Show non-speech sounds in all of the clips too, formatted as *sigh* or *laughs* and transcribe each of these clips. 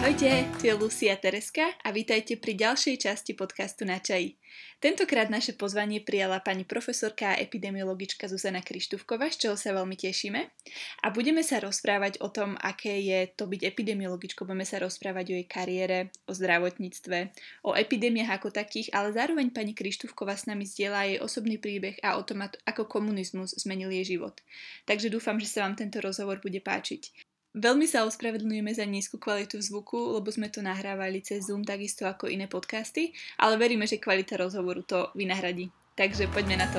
Ahojte, tu je Lucia Tereska a vítajte pri ďalšej časti podcastu Na čaji. Tentokrát naše pozvanie prijala pani profesorka a epidemiologička Zuzana Krištúvkova, z čoho sa veľmi tešíme. A budeme sa rozprávať o tom, aké je to byť epidemiologičkou, budeme sa rozprávať o jej kariére, o zdravotníctve, o epidémiách ako takých, ale zároveň pani Krištúvkova s nami zdieľa jej osobný príbeh a o tom, ako komunizmus zmenil jej život. Takže dúfam, že sa vám tento rozhovor bude páčiť. Veľmi sa ospravedlňujeme za nízku kvalitu zvuku, lebo sme to nahrávali cez Zoom takisto ako iné podcasty, ale veríme, že kvalita rozhovoru to vynahradí. Takže poďme na to.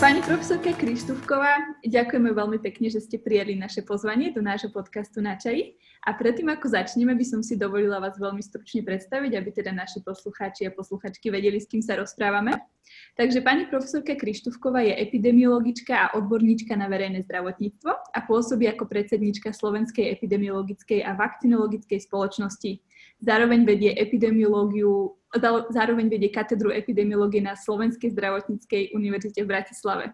Pani profesorka Krištúvková, ďakujeme veľmi pekne, že ste prijali naše pozvanie do nášho podcastu na čaji. A predtým, ako začneme, by som si dovolila vás veľmi stručne predstaviť, aby teda naši poslucháči a posluchačky vedeli, s kým sa rozprávame. Takže pani profesorka Krištúvková je epidemiologička a odborníčka na verejné zdravotníctvo a pôsobí ako predsednička Slovenskej epidemiologickej a vakcinologickej spoločnosti. Zároveň vedie epidemiológiu zároveň vedie katedru epidemiológie na Slovenskej zdravotníckej univerzite v Bratislave.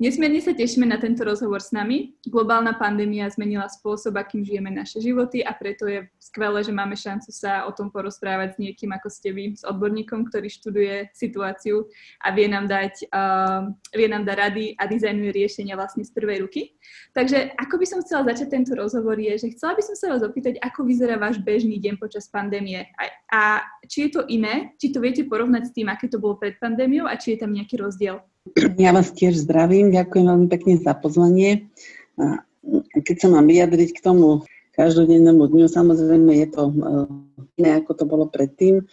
Nesmierne sa tešíme na tento rozhovor s nami. Globálna pandémia zmenila spôsob, akým žijeme naše životy a preto je skvelé, že máme šancu sa o tom porozprávať s niekým ako ste vy, s odborníkom, ktorý študuje situáciu a vie nám dať, uh, vie nám dať rady a dizajnuje riešenia vlastne z prvej ruky. Takže ako by som chcela začať tento rozhovor je, že chcela by som sa vás opýtať, ako vyzerá váš bežný deň počas pandémie a, a či je to iné, či to viete porovnať s tým, aké to bolo pred pandémiou a či je tam nejaký rozdiel. Ja vás tiež zdravím, ďakujem veľmi pekne za pozvanie. Keď sa mám vyjadriť k tomu každodennému dňu, samozrejme je to e, iné, ako to bolo predtým.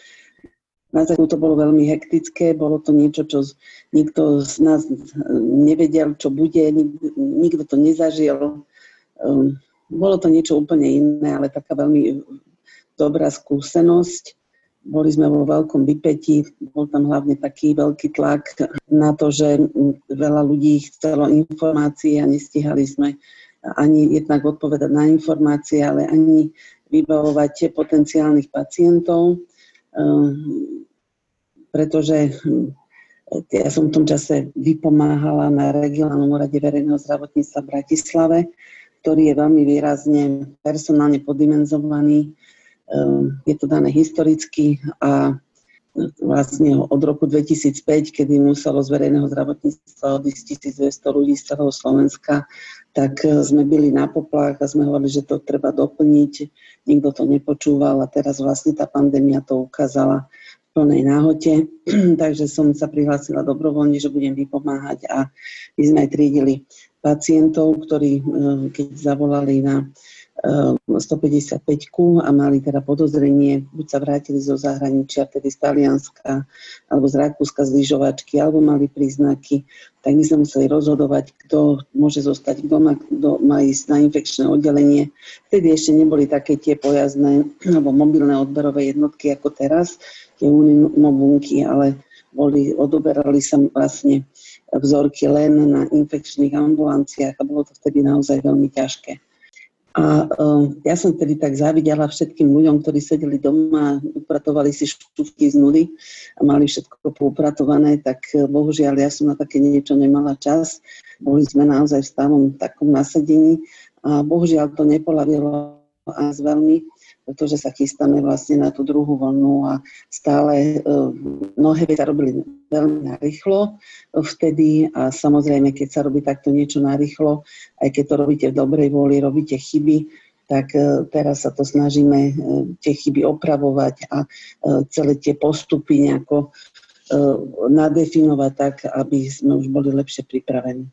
Na začiatku to bolo veľmi hektické, bolo to niečo, čo nikto z nás e, nevedel, čo bude, nikto to nezažil. E, bolo to niečo úplne iné, ale taká veľmi dobrá skúsenosť. Boli sme vo veľkom vypetí, bol tam hlavne taký veľký tlak na to, že veľa ľudí chcelo informácií a nestihali sme ani jednak odpovedať na informácie, ale ani vybavovať potenciálnych pacientov, ehm, pretože hm, ja som v tom čase vypomáhala na regionálnom úrade verejného zdravotníctva v Bratislave, ktorý je veľmi výrazne personálne podimenzovaný je to dané historicky a vlastne od roku 2005, kedy muselo z verejného zdravotníctva odísť 1200 ľudí z celého Slovenska, tak e, sme byli na poplach a sme hovorili, že to treba doplniť. Nikto to nepočúval a teraz vlastne tá pandémia to ukázala v plnej náhote. *clears throat* Takže som sa prihlásila dobrovoľne, že budem vypomáhať a my sme aj triedili pacientov, ktorí e, keď zavolali na 155 a mali teda podozrenie, buď sa vrátili zo zahraničia, tedy z Talianska, alebo z Rakúska z lyžovačky, alebo mali príznaky, tak my sme museli rozhodovať, kto môže zostať, má, kto má ísť na infekčné oddelenie. Vtedy ešte neboli také tie pojazdné *clears throat* alebo mobilné odberové jednotky ako teraz, tie unimobunky, ale boli, odoberali sa vlastne vzorky len na infekčných ambulanciách a bolo to vtedy naozaj veľmi ťažké. A uh, ja som tedy tak závidela všetkým ľuďom, ktorí sedeli doma, upratovali si štúvky z nuly a mali všetko poupratované, tak uh, bohužiaľ ja som na také niečo nemala čas. Boli sme naozaj v stavom takom nasadení a bohužiaľ to nepolavilo nás veľmi pretože sa chystáme vlastne na tú druhú vlnu a stále uh, mnohé veci sa robili veľmi narýchlo vtedy a samozrejme, keď sa robí takto niečo narýchlo, aj keď to robíte v dobrej vôli, robíte chyby, tak uh, teraz sa to snažíme tie chyby opravovať a celé tie postupy nejako nadefinovať tak, aby sme už boli lepšie pripravení.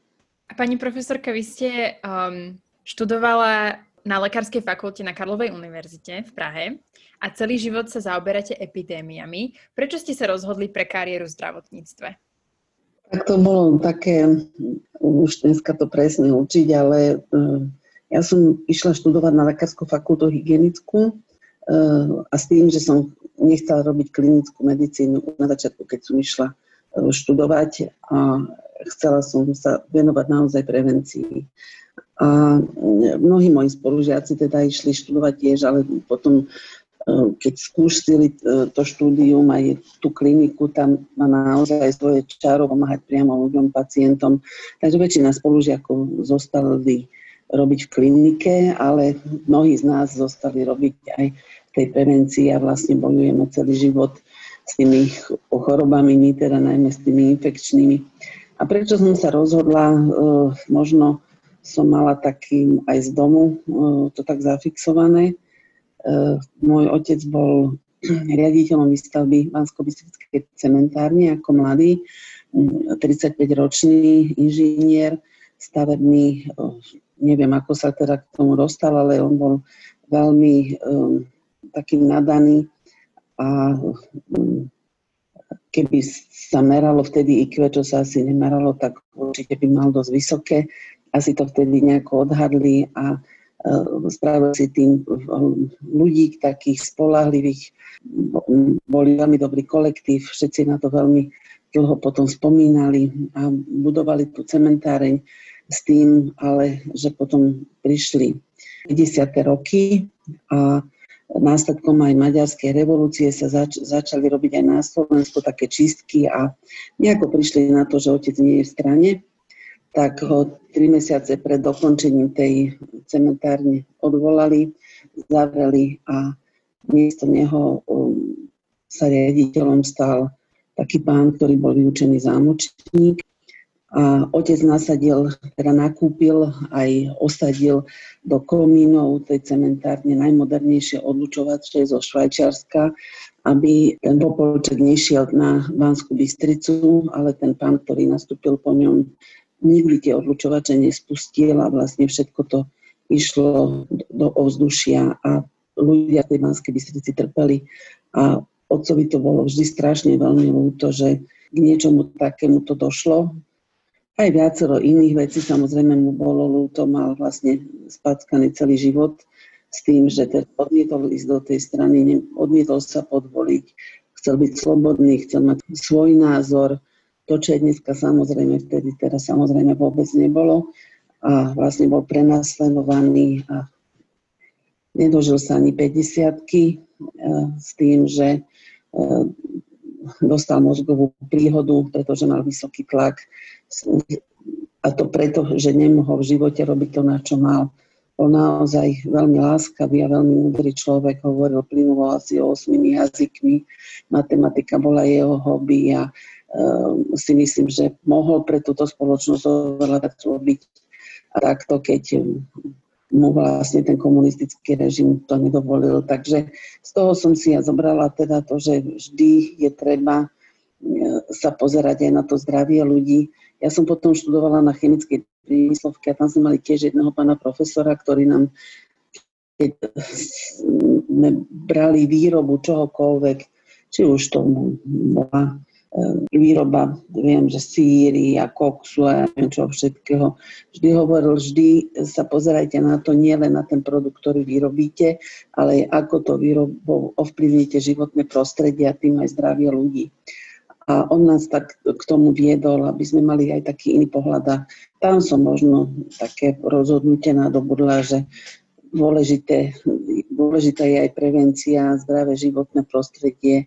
Pani profesorka, vy ste um, študovala na Lekárskej fakulte na Karlovej univerzite v Prahe a celý život sa zaoberáte epidémiami. Prečo ste sa rozhodli pre kariéru v zdravotníctve? Tak to bolo také, už dneska to presne učiť, ale uh, ja som išla študovať na Lekárskú fakultu hygienickú uh, a s tým, že som nechcela robiť klinickú medicínu na začiatku, keď som išla uh, študovať a chcela som sa venovať naozaj prevencii. A mnohí moji spolužiaci teda išli študovať tiež, ale potom e, keď skúšili e, to štúdium aj tú kliniku, tam má naozaj svoje čaro pomáhať priamo ľuďom, pacientom. Takže väčšina spolužiakov zostali robiť v klinike, ale mnohí z nás zostali robiť aj tej prevencii a vlastne bojujeme celý život s tými chorobami, teda najmä s tými infekčnými. A prečo som sa rozhodla, možno som mala taký aj z domu to tak zafixované. E, môj otec bol *clears throat* riaditeľom výstavby bansko cementárne ako mladý, 35-ročný inžinier, stavebný, neviem, ako sa teda k tomu dostal, ale on bol veľmi um, taký nadaný a um, keby sa meralo vtedy IQ, čo sa asi nemeralo, tak určite by mal dosť vysoké. Asi to vtedy nejako odhadli a uh, spravili si tým ľudí takých spolahlivých. Boli veľmi dobrý kolektív, všetci na to veľmi dlho potom spomínali a budovali tú cementáreň s tým, ale že potom prišli 50. roky a následkom aj maďarskej revolúcie sa zač- začali robiť aj na Slovensku také čistky a nejako prišli na to, že otec nie je v strane, tak ho tri mesiace pred dokončením tej cementárne odvolali, zavreli a miesto neho um, sa riaditeľom stal taký pán, ktorý bol vyučený zámočník. A otec nasadil, teda nakúpil aj osadil do komínov tej cementárne najmodernejšie odlučovače zo Švajčiarska, aby ten popolček nešiel na Banskú Bystricu, ale ten pán, ktorý nastúpil po ňom, nikdy tie odlučovače nespustil a vlastne všetko to išlo do ovzdušia a ľudia tej Banskej Bystrici trpeli. A otcovi to bolo vždy strašne veľmi ľúto, že k niečomu takému to došlo, aj viacero iných vecí, samozrejme mu bolo ľúto, mal vlastne spackaný celý život s tým, že teda odmietol ísť do tej strany, odmietol sa podvoliť, chcel byť slobodný, chcel mať svoj názor, to, čo je dneska samozrejme vtedy, teraz samozrejme vôbec nebolo a vlastne bol prenasledovaný a nedožil sa ani 50 e, s tým, že e, dostal mozgovú príhodu, pretože mal vysoký tlak a to preto, že nemohol v živote robiť to, na čo mal. Bol naozaj veľmi láskavý a veľmi múdry človek, hovoril plynulo asi o osmými jazykmi, matematika bola jeho hobby a si myslím, že mohol pre túto spoločnosť oveľa viac robiť. A takto, keď mu vlastne ten komunistický režim to nedovolil. Takže z toho som si ja zobrala teda to, že vždy je treba e, sa pozerať aj na to zdravie ľudí, ja som potom študovala na chemickej prímyslovke a tam sme mali tiež jedného pána profesora, ktorý nám keď sme brali výrobu čohokoľvek, či už to bola výroba, viem, že síry a koksu a neviem čo všetkého. Vždy hovoril, vždy sa pozerajte na to, nie len na ten produkt, ktorý vyrobíte, ale aj ako to výrobou ovplyvníte životné prostredie a tým aj zdravie ľudí. A on nás tak k tomu viedol, aby sme mali aj taký iný pohľad. A tam som možno také rozhodnutie nadobudla, že dôležité, dôležitá je aj prevencia, zdravé životné prostredie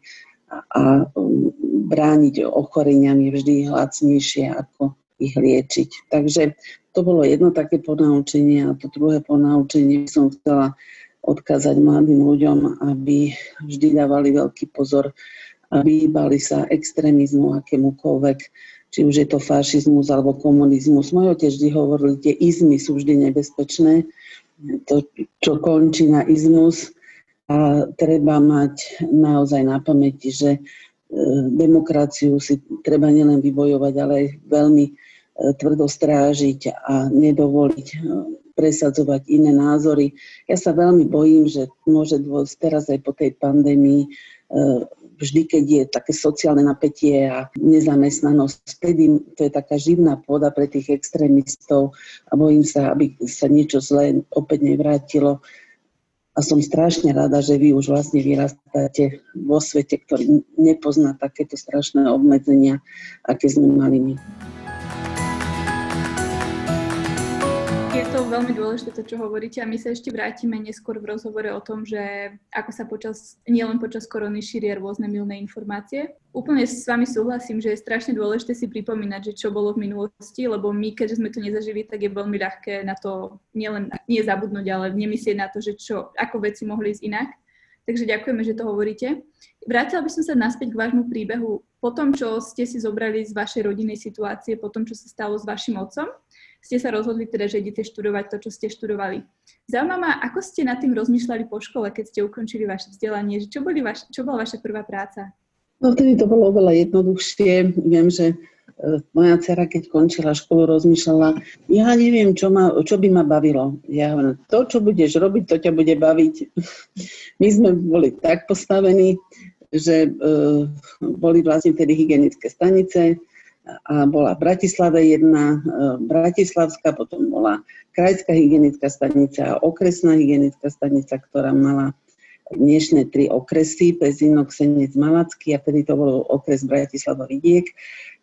a, um, brániť ochoreniam je vždy lacnejšie, ako ich liečiť. Takže to bolo jedno také ponaučenie a to druhé ponaučenie som chcela odkázať mladým ľuďom, aby vždy dávali veľký pozor a vyhýbali sa extrémizmu akémukoľvek, či už je to fašizmus alebo komunizmus. Môj otec vždy hovoril, tie izmy sú vždy nebezpečné, to, čo končí na izmus a treba mať naozaj na pamäti, že e, demokraciu si treba nielen vybojovať, ale aj veľmi e, tvrdo strážiť a nedovoliť e, presadzovať iné názory. Ja sa veľmi bojím, že môže dôjsť teraz aj po tej pandémii vždy, keď je také sociálne napätie a nezamestnanosť, vtedy to je taká živná pôda pre tých extrémistov a bojím sa, aby sa niečo zlé opäť nevrátilo. A som strašne rada, že vy už vlastne vyrastáte vo svete, ktorý nepozná takéto strašné obmedzenia, aké sme mali my. Veľmi dôležité to, čo hovoríte a my sa ešte vrátime neskôr v rozhovore o tom, že ako sa počas, nielen počas korony šíria rôzne milné informácie. Úplne s vami súhlasím, že je strašne dôležité si pripomínať, že čo bolo v minulosti, lebo my, keďže sme to nezažili, tak je veľmi ľahké na to nielen nie zabudnúť, ale nemyslieť na to, že čo, ako veci mohli ísť inak. Takže ďakujeme, že to hovoríte. Vrátila by som sa naspäť k vášmu príbehu. Po tom, čo ste si zobrali z vašej rodinnej situácie, po tom, čo sa stalo s vašim otcom, ste sa rozhodli teda, že idete študovať to, čo ste študovali. Zaujíma ma, ako ste nad tým rozmýšľali po škole, keď ste ukončili vaše vzdelanie, že čo, boli vaš, čo bola vaša prvá práca? No vtedy to bolo oveľa jednoduchšie. Viem, že e, moja dcera, keď končila školu, rozmýšľala, ja neviem, čo, ma, čo by ma bavilo. Ja hovorím, to, čo budeš robiť, to ťa bude baviť. My sme boli tak postavení, že uh, boli vlastne tedy hygienické stanice, a bola v Bratislave jedna, e, Bratislavská, potom bola krajská hygienická stanica a okresná hygienická stanica, ktorá mala dnešné tri okresy, Pezinok, Senec, Malacký a vtedy to bol okres Bratislava Vidiek.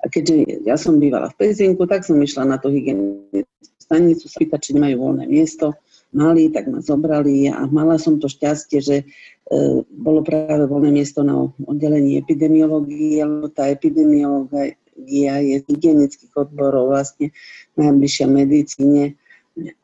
A keďže ja som bývala v Pezinku, tak som išla na tú hygienickú stanicu spýtať, či nemajú voľné miesto. Mali, tak ma zobrali a mala som to šťastie, že e, bolo práve voľné miesto na oddelení epidemiológie, lebo tá epidemiológia GIA je hygienických odborov vlastne najbližšia medicíne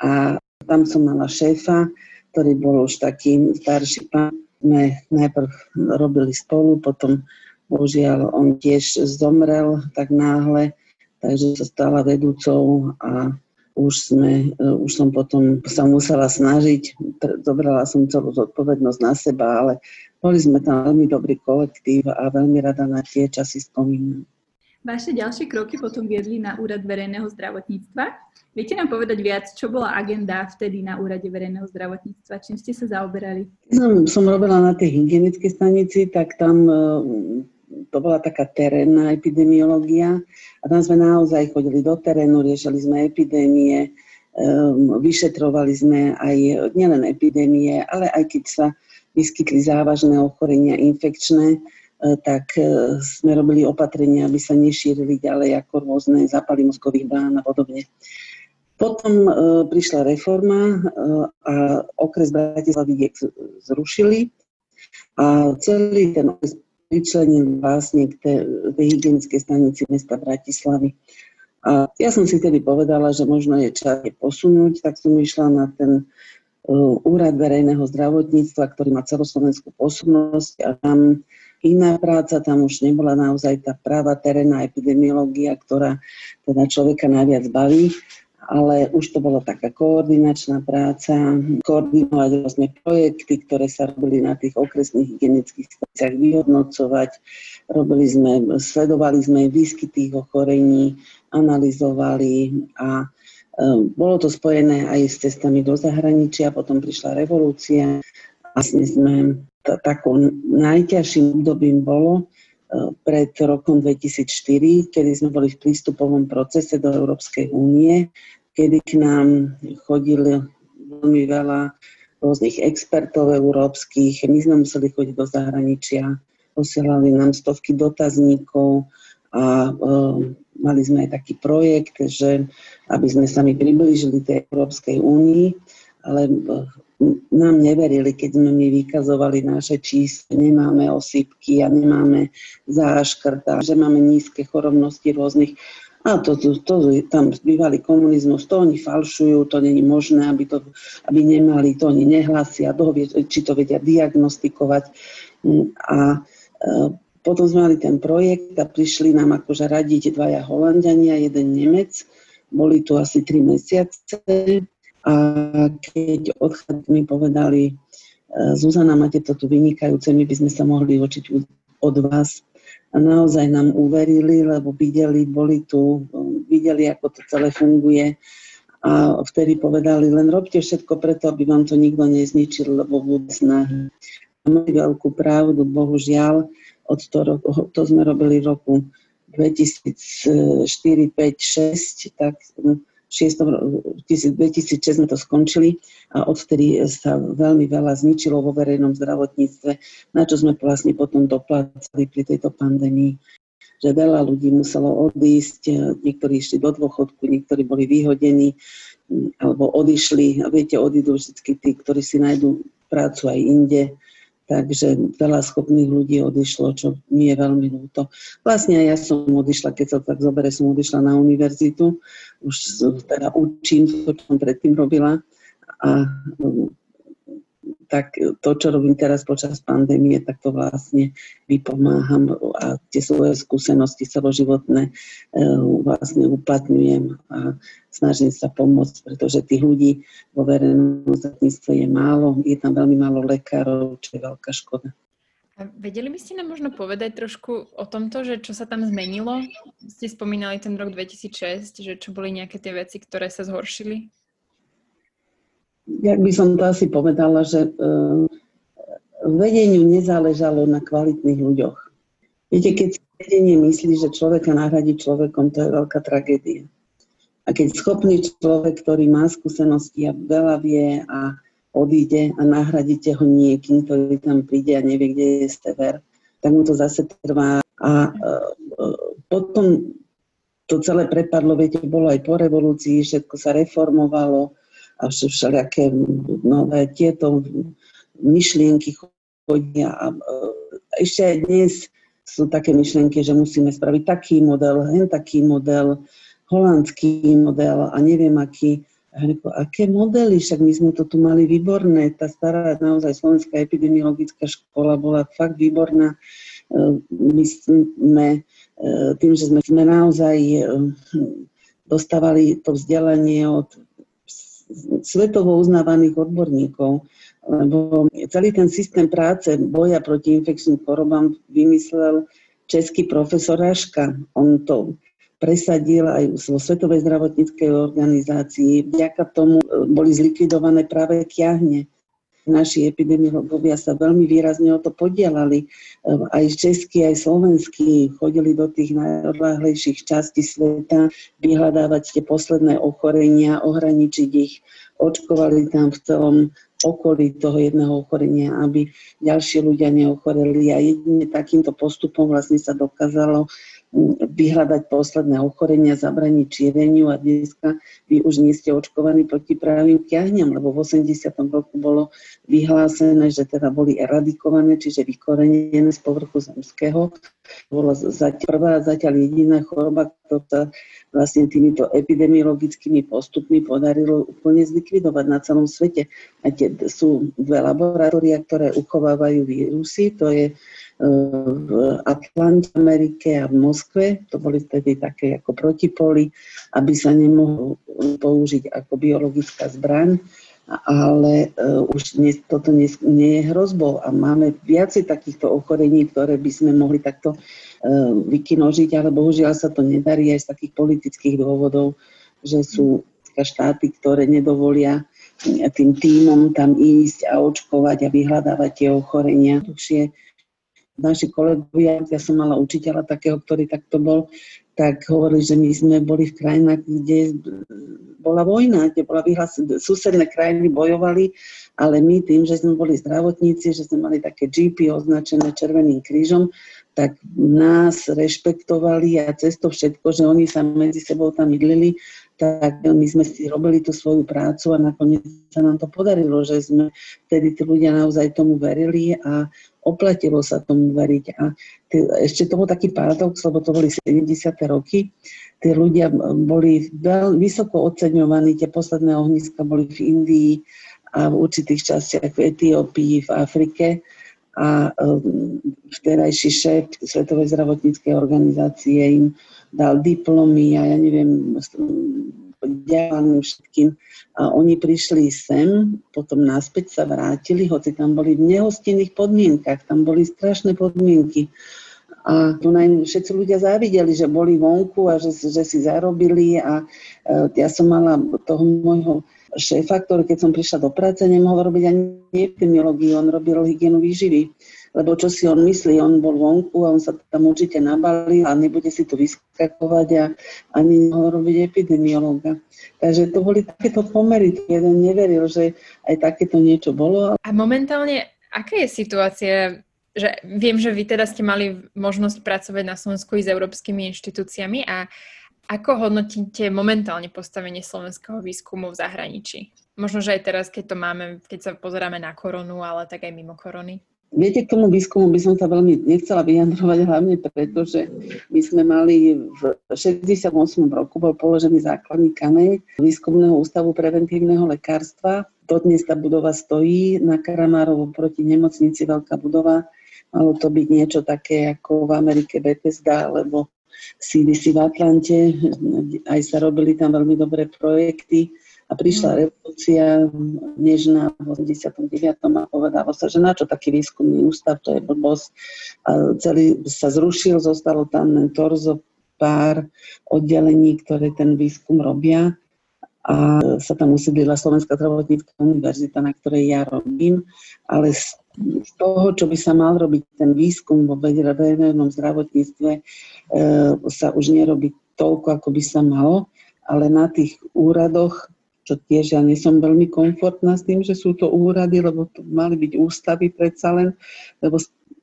a tam som mala šéfa, ktorý bol už taký starší pán. My najprv robili spolu, potom bohužiaľ on tiež zomrel tak náhle, takže sa stala vedúcou a už, sme, už som potom sa musela snažiť, zobrala som celú zodpovednosť na seba, ale boli sme tam veľmi dobrý kolektív a veľmi rada na tie časy spomínam. Vaše ďalšie kroky potom viedli na Úrad verejného zdravotníctva. Viete nám povedať viac, čo bola agenda vtedy na Úrade verejného zdravotníctva? Čím ste sa zaoberali? No, som robila na tej hygienickej stanici, tak tam e, to bola taká terénna epidemiológia a tam sme naozaj chodili do terénu, riešili sme epidémie, e, vyšetrovali sme aj nielen epidémie, ale aj keď sa vyskytli závažné ochorenia infekčné, tak e, sme robili opatrenia, aby sa nešírili ďalej ako rôzne zápaly mozgových brán a podobne. Potom e, prišla reforma a okres Bratislavy zrušili a celý ten okres pričlenil vlastne k tej, tej hygienickej stanici mesta Bratislavy. A ja som si tedy povedala, že možno je čas je posunúť, tak som išla na ten úrad verejného zdravotníctva, ktorý má celoslovenskú posunnosť a tam iná práca, tam už nebola naozaj tá práva terénna epidemiológia, ktorá teda človeka najviac baví, ale už to bolo taká koordinačná práca, koordinovať rôzne projekty, ktoré sa robili na tých okresných hygienických staniciach, vyhodnocovať. Robili sme, sledovali sme výskyt tých ochorení, analyzovali a e, bolo to spojené aj s cestami do zahraničia, potom prišla revolúcia. Vlastne sme takou najťažším obdobím bolo e, pred rokom 2004, kedy sme boli v prístupovom procese do Európskej únie, kedy k nám chodili veľmi veľa rôznych expertov európskych. My sme museli chodiť do zahraničia, posielali nám stovky dotazníkov a e, mali sme aj taký projekt, že aby sme sa mi priblížili tej Európskej únii, ale e, nám neverili, keď sme my vykazovali naše čísla, nemáme osýpky a nemáme záškrta, že máme nízke chorobnosti rôznych. A to, to, to tam bývalý komunizmus, to oni falšujú, to není možné, aby, to, aby nemali, to oni nehlasia, či to vedia diagnostikovať. A e, potom sme mali ten projekt a prišli nám akože radiť dvaja Holandiania, jeden Nemec. Boli tu asi tri mesiace a keď odchádzali, mi povedali, e, Zuzana, máte to tu vynikajúce, my by sme sa mohli učiť od vás. A naozaj nám uverili, lebo videli, boli tu, videli, ako to celé funguje. A vtedy povedali, len robte všetko preto, aby vám to nikto nezničil, lebo vôbec snahy. Mali veľkú pravdu, bohužiaľ, od to, to sme robili v roku 2004, 5, 6, tak 2006 sme to skončili a odvtedy sa veľmi veľa zničilo vo verejnom zdravotníctve, na čo sme vlastne potom doplácali pri tejto pandémii že veľa ľudí muselo odísť, niektorí išli do dôchodku, niektorí boli vyhodení, alebo odišli, viete, odídu vždy tí, ktorí si nájdú prácu aj inde, takže veľa schopných ľudí odišlo, čo mi je veľmi ľúto. Vlastne ja som odišla, keď sa tak zobere, som odišla na univerzitu, už teda učím to, čo som predtým robila a tak to, čo robím teraz počas pandémie, tak to vlastne vypomáham a tie svoje skúsenosti celoživotné e, vlastne uplatňujem a snažím sa pomôcť, pretože tých ľudí vo verejnom zdravotníctve je málo, je tam veľmi málo lekárov, čo je veľká škoda. A vedeli by ste nám možno povedať trošku o tomto, že čo sa tam zmenilo? Ste spomínali ten rok 2006, že čo boli nejaké tie veci, ktoré sa zhoršili? Jak by som to asi povedala, že uh, vedeniu nezáležalo na kvalitných ľuďoch. Viete, keď vedenie myslí, že človeka nahradí človekom, to je veľká tragédia. A keď schopný človek, ktorý má skúsenosti a veľa vie a odíde a nahradíte ho niekým, ktorý tam príde a nevie, kde je sever, tak mu to zase trvá. A uh, potom to celé prepadlo, viete, bolo aj po revolúcii, všetko sa reformovalo, a všelijaké nové tieto myšlienky chodia. A ešte aj dnes sú také myšlienky, že musíme spraviť taký model, hen taký model, holandský model a neviem aký. A aké modely, však my sme to tu mali výborné, tá stará naozaj slovenská epidemiologická škola bola fakt výborná. E, my sme e, tým, že sme, sme naozaj e, dostávali to vzdelanie od svetovo uznávaných odborníkov, lebo celý ten systém práce boja proti infekčným chorobám vymyslel český profesor Raška. On to presadil aj vo Svetovej zdravotníckej organizácii. Vďaka tomu boli zlikvidované práve kiahne naši epidemiologovia sa veľmi výrazne o to podielali. Ehm, aj českí, aj slovenskí chodili do tých najodláhlejších častí sveta vyhľadávať tie posledné ochorenia, ohraničiť ich. Očkovali tam v celom okolí toho jedného ochorenia, aby ďalší ľudia neochoreli a jedine takýmto postupom vlastne sa dokázalo vyhľadať posledné ochorenia, zabraniť číreniu a dneska vy už nie ste očkovaní proti právým kiahňam, lebo v 80. roku bolo vyhlásené, že teda boli eradikované, čiže vykorenené z povrchu zemského. Bola zatiaľ, prvá zatiaľ jediná choroba, ktorá vlastne týmito epidemiologickými postupmi podarilo úplne zlikvidovať na celom svete. A tie sú dve laboratória, ktoré uchovávajú vírusy, to je v Atlante, Amerike a v Moskve. To boli vtedy také ako protipoly, aby sa nemohol použiť ako biologická zbraň, ale uh, už toto nie, je hrozbou a máme viacej takýchto ochorení, ktoré by sme mohli takto uh, vykinožiť, ale bohužiaľ sa to nedarí aj z takých politických dôvodov, že sú štáty, ktoré nedovolia tým týmom tam ísť a očkovať a vyhľadávať tie ochorenia. Dlhšie naši kolegovia, ja som mala učiteľa takého, ktorý takto bol, tak hovorili, že my sme boli v krajinách, kde bola vojna, kde bola vyhlas, susedné krajiny bojovali, ale my tým, že sme boli zdravotníci, že sme mali také GP označené červeným krížom, tak nás rešpektovali a cez to všetko, že oni sa medzi sebou tam mydlili, tak my sme si robili tú svoju prácu a nakoniec sa nám to podarilo, že sme vtedy tí ľudia naozaj tomu verili a oplatilo sa tomu veriť. A t- ešte to bol taký paradox, lebo to boli 70. roky, tí ľudia boli veľ, vysoko oceňovaní, tie posledné ohniska boli v Indii a v určitých častiach v Etiópii, v Afrike a um, vtedajší šéf Svetovej zdravotníckej organizácie im dal diplomy a ja neviem, ďakujem všetkým. Oni prišli sem, potom náspäť sa vrátili, hoci tam boli v nehostinných podmienkach, tam boli strašné podmienky. A tu všetci ľudia závideli, že boli vonku a že, že si zarobili a e, ja som mala toho môjho šéfa, ktorý keď som prišla do práce, nemohol robiť ani epidemiológiu, on robil hygienu výživy lebo čo si on myslí, on bol vonku a on sa tam určite nabalil a nebude si tu vyskakovať a ani nemohol robiť epidemiológa. Takže to boli takéto pomery. Jeden neveril, že aj takéto niečo bolo. A momentálne, aká je situácia že viem, že vy teda ste mali možnosť pracovať na Slovensku i s európskymi inštitúciami a Ako hodnotíte momentálne postavenie slovenského výskumu v zahraničí? Možno, že aj teraz, keď to máme, keď sa pozeráme na koronu, ale tak aj mimo korony. Viete, k tomu výskumu by som sa veľmi nechcela vyjadrovať, *laughs* hlavne preto, že my sme mali v 68. roku bol položený základný kameň Výskumného ústavu preventívneho lekárstva. Dodnes tá budova stojí na Karamárovo proti nemocnici, veľká budova. Malo to byť niečo také ako v Amerike Bethesda alebo CDC v Atlante. Aj sa robili tam veľmi dobré projekty a prišla mm. revolúcia nežná v 89. a povedalo sa, že na čo taký výskumný ústav, to je blbosť. A celý sa zrušil, zostalo tam len torzo pár oddelení, ktoré ten výskum robia a sa tam usídlila Slovenská zdravotnícká univerzita, na ktorej ja robím, ale z toho, čo by sa mal robiť ten výskum vo verejnom zdravotníctve, e, sa už nerobí toľko, ako by sa malo, ale na tých úradoch čo tiež ja nie som veľmi komfortná s tým, že sú to úrady, lebo to mali byť ústavy predsa len, lebo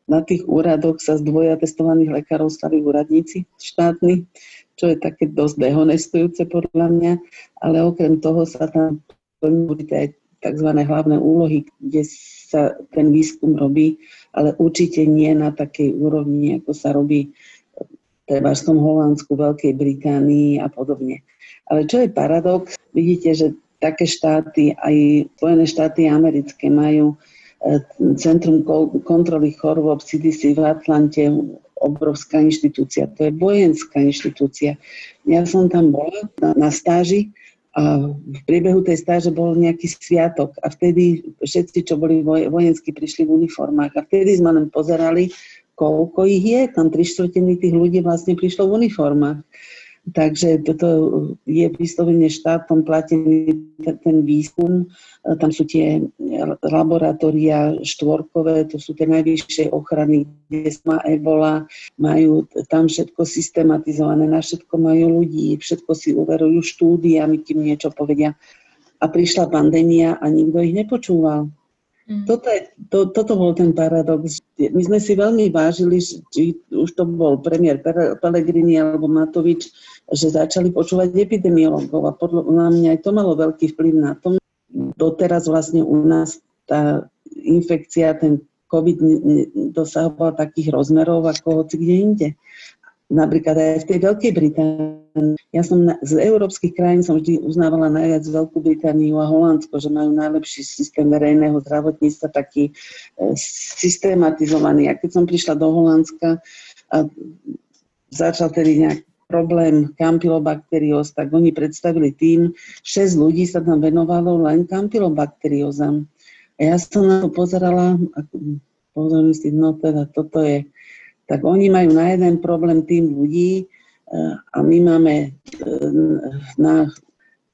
na tých úradoch sa z dvojatestovaných lekárov stali úradníci štátni, čo je také dosť dehonestujúce podľa mňa, ale okrem toho sa tam plní aj tzv. hlavné úlohy, kde sa ten výskum robí, ale určite nie na takej úrovni, ako sa robí treba v tom Holandsku, Veľkej Británii a podobne. Ale čo je paradox, vidíte, že také štáty, aj Spojené štáty americké majú e, Centrum kontroly chorôb CDC v Atlante, obrovská inštitúcia. To je vojenská inštitúcia. Ja som tam bola na, stáži a v priebehu tej stáže bol nejaký sviatok a vtedy všetci, čo boli vojensky, prišli v uniformách a vtedy sme len pozerali, koľko ich je. Tam tri štvrtiny tých ľudí vlastne prišlo v uniformách. Takže toto je vyslovene štátom platený ten výskum. Tam sú tie laboratória štvorkové, to sú tie najvyššie ochrany, kde má ebola, majú tam všetko systematizované, na všetko majú ľudí, všetko si uverujú štúdiami, kým niečo povedia. A prišla pandémia a nikto ich nepočúval. Mm. Toto, je, to, toto bol ten paradox. My sme si veľmi vážili, či už to bol premiér Pellegrini alebo Matovič, že začali počúvať epidemiologov a podľa mňa aj to malo veľký vplyv na tom. Doteraz vlastne u nás tá infekcia, ten COVID dosahoval takých rozmerov ako hoci kde inde napríklad aj v tej Veľkej Británii. Ja som na, z európskych krajín som vždy uznávala najviac Veľkú Britániu a Holandsko, že majú najlepší systém verejného zdravotníctva, taký e, systematizovaný. A keď som prišla do Holandska a začal tedy nejak problém kampylobakterióz, tak oni predstavili tým, 6 ľudí sa tam venovalo len kampylobakteriózam. A ja som na to pozerala a pozorím si, no teda toto je tak oni majú na jeden problém tým ľudí eh, a my máme eh, na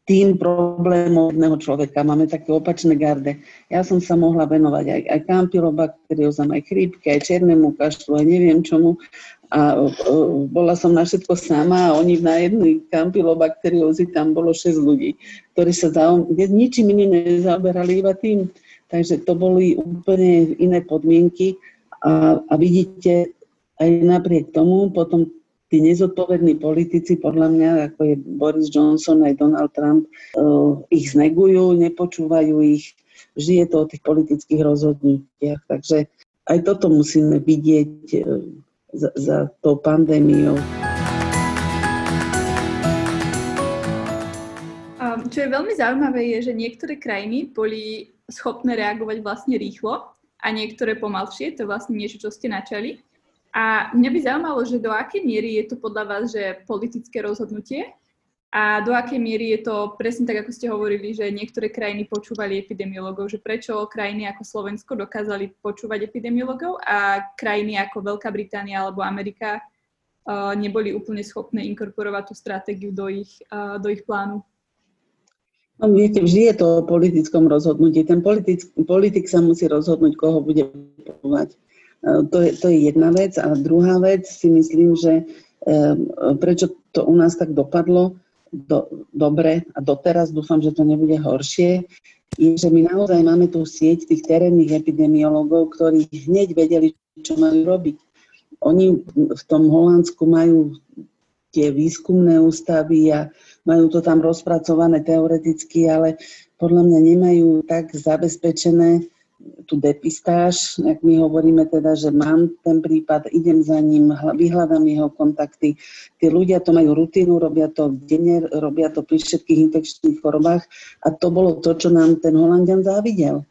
tým problémom jedného človeka. Máme také opačné garde. Ja som sa mohla venovať aj, aj kampylobakteriózam, aj chrípke, aj černému kašlu, aj neviem čomu. A uh, bola som na všetko sama a oni na jednej kampylobakteriózy tam bolo 6 ľudí, ktorí sa zaom- ničím iným nezaoberali, iba tým. Takže to boli úplne iné podmienky a, a vidíte, aj napriek tomu potom tí nezodpovední politici, podľa mňa, ako je Boris Johnson aj Donald Trump, uh, ich znegujú, nepočúvajú ich. Vždy je to o tých politických rozhodnutiach. Takže aj toto musíme vidieť uh, za, za tou pandémiou. Čo je veľmi zaujímavé, je, že niektoré krajiny boli schopné reagovať vlastne rýchlo a niektoré pomalšie. To je vlastne niečo, čo ste načali. A mňa by zaujímalo, že do akej miery je to podľa vás, že politické rozhodnutie a do akej miery je to presne tak, ako ste hovorili, že niektoré krajiny počúvali epidemiologov, že prečo krajiny ako Slovensko dokázali počúvať epidemiologov a krajiny ako Veľká Británia alebo Amerika uh, neboli úplne schopné inkorporovať tú stratégiu do ich, uh, do ich plánu. No viete, vždy je to o politickom rozhodnutí. Ten politik, politik sa musí rozhodnúť, koho bude počúvať. E, to je, to je jedna vec. A druhá vec si myslím, že prečo to u nás tak dopadlo do, dobre a doteraz dúfam, že to nebude horšie, je, že my naozaj máme tú sieť tých terénnych epidemiológov, ktorí hneď vedeli, čo majú robiť. Oni v tom Holandsku majú tie výskumné ústavy a majú to tam rozpracované teoreticky, ale podľa mňa nemajú tak zabezpečené tú depistáž, ak my hovoríme teda, že mám ten prípad, idem za ním, vyhľadám jeho kontakty. Tí ľudia to majú rutinu, robia to denne, robia to pri všetkých infekčných chorobách a to bolo to, čo nám ten Holandian závidel.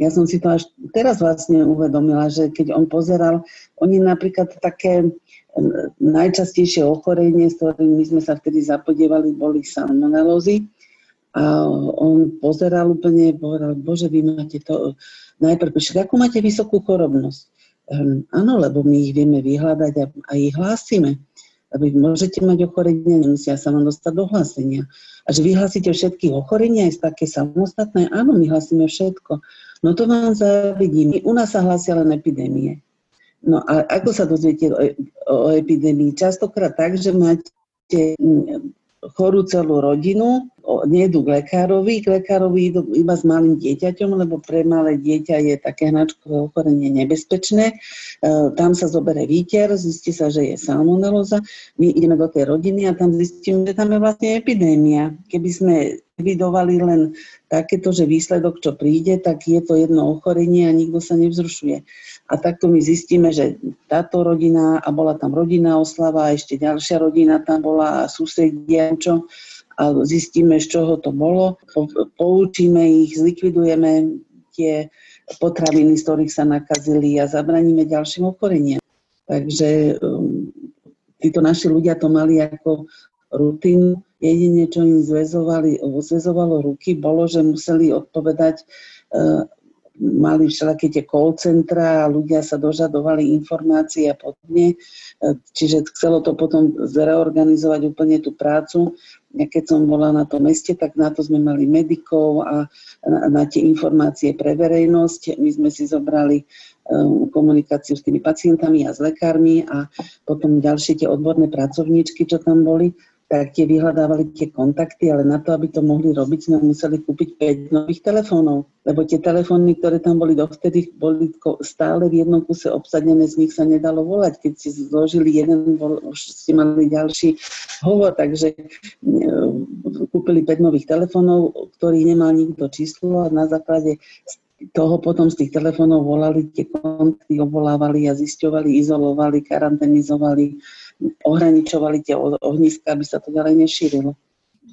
Ja som si to až teraz vlastne uvedomila, že keď on pozeral, oni napríklad také najčastejšie ochorenie, s ktorými sme sa vtedy zapodievali, boli salmonelózy. A on pozeral úplne, povedal, bože, vy máte to, najprv, však ako máte vysokú chorobnosť? Um, áno, lebo my ich vieme vyhľadať a, a ich hlásime. A môžete mať ochorenie, nemusia sa vám dostať do hlásenia. A že vyhlásite všetky ochorenia, aj také samostatné, áno, my hlásime všetko. No to vám zavidím. U nás sa hlásia len epidémie. No a ako sa dozviete o, o epidémii? Častokrát tak, že máte chorú celú rodinu, nejdu k lekárovi, k lekárovi idú iba s malým dieťaťom, lebo pre malé dieťa je také hnačkové ochorenie nebezpečné. E, tam sa zobere výter, zistí sa, že je salmonelóza. My ideme do tej rodiny a tam zistíme, že tam je vlastne epidémia. Keby sme evidovali len takéto, že výsledok, čo príde, tak je to jedno ochorenie a nikto sa nevzrušuje. A takto my zistíme, že táto rodina, a bola tam rodinná oslava, a ešte ďalšia rodina tam bola, susedia, čo, a zistíme, z čoho to bolo. Poučíme ich, zlikvidujeme tie potraviny, z ktorých sa nakazili a zabraníme ďalším ochoreniam. Takže um, títo naši ľudia to mali ako rutinu. Jedine, čo im zväzovalo ruky, bolo, že museli odpovedať uh, mali všelaké tie call centra a ľudia sa dožadovali informácií a podobne. E, čiže chcelo to potom zreorganizovať úplne tú prácu. Ja keď som bola na tom meste, tak na to sme mali medikov a na, tie informácie pre verejnosť. My sme si zobrali um, komunikáciu s tými pacientami a s lekármi a potom ďalšie tie odborné pracovníčky, čo tam boli tak tie vyhľadávali tie kontakty, ale na to, aby to mohli robiť, sme museli kúpiť 5 nových telefónov, lebo tie telefóny, ktoré tam boli dovtedy, boli stále v jednom kuse obsadené, z nich sa nedalo volať. Keď si zložili jeden, už ste mali ďalší hovor, takže e, kúpili 5 nových telefónov, ktorých nemal nikto číslo a na základe toho potom z tých telefónov volali, tie kontakty obvolávali a zisťovali, izolovali, karanténizovali ohraničovali tie ohniska, aby sa to ďalej nešírilo.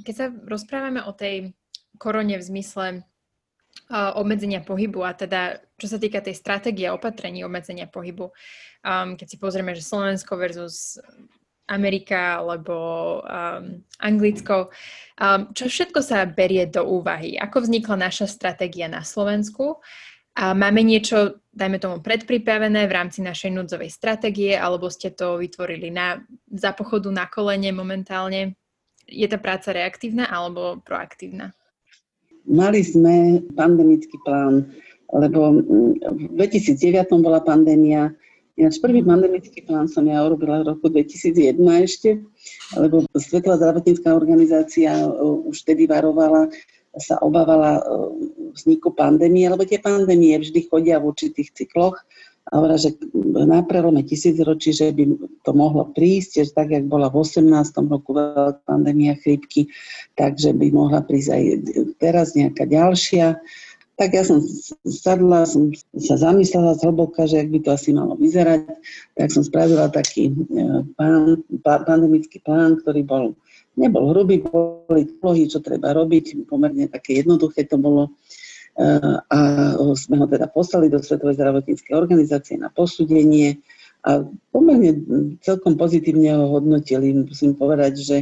Keď sa rozprávame o tej korone v zmysle uh, obmedzenia pohybu a teda čo sa týka tej stratégie opatrení obmedzenia pohybu, um, keď si pozrieme, že Slovensko versus Amerika alebo um, Anglicko. Um, čo všetko sa berie do úvahy? Ako vznikla naša stratégia na Slovensku? A máme niečo, dajme tomu, predpripravené v rámci našej núdzovej stratégie, alebo ste to vytvorili na, za pochodu na kolene momentálne? Je tá práca reaktívna alebo proaktívna? Mali sme pandemický plán, lebo v 2009 bola pandémia, Ináč prvý pandemický plán som ja urobila v roku 2001 ešte, lebo Svetová zdravotnícká organizácia už vtedy varovala, sa obávala vzniku pandémie, lebo tie pandémie vždy chodia v určitých cykloch a hovorí, že na prelome tisícročí, že by to mohlo prísť, že tak, jak bola v 18. roku veľká pandémia chrípky, takže by mohla prísť aj teraz nejaká ďalšia. Tak ja som sadla, som sa zamyslela zhlboka, že ak by to asi malo vyzerať, tak som spravila taký e, pán, pandemický plán, ktorý bol nebol hrubý, boli polohy, čo treba robiť, pomerne také jednoduché to bolo. A sme ho teda poslali do Svetovej zdravotníckej organizácie na posúdenie a pomerne celkom pozitívne ho hodnotili. Musím povedať, že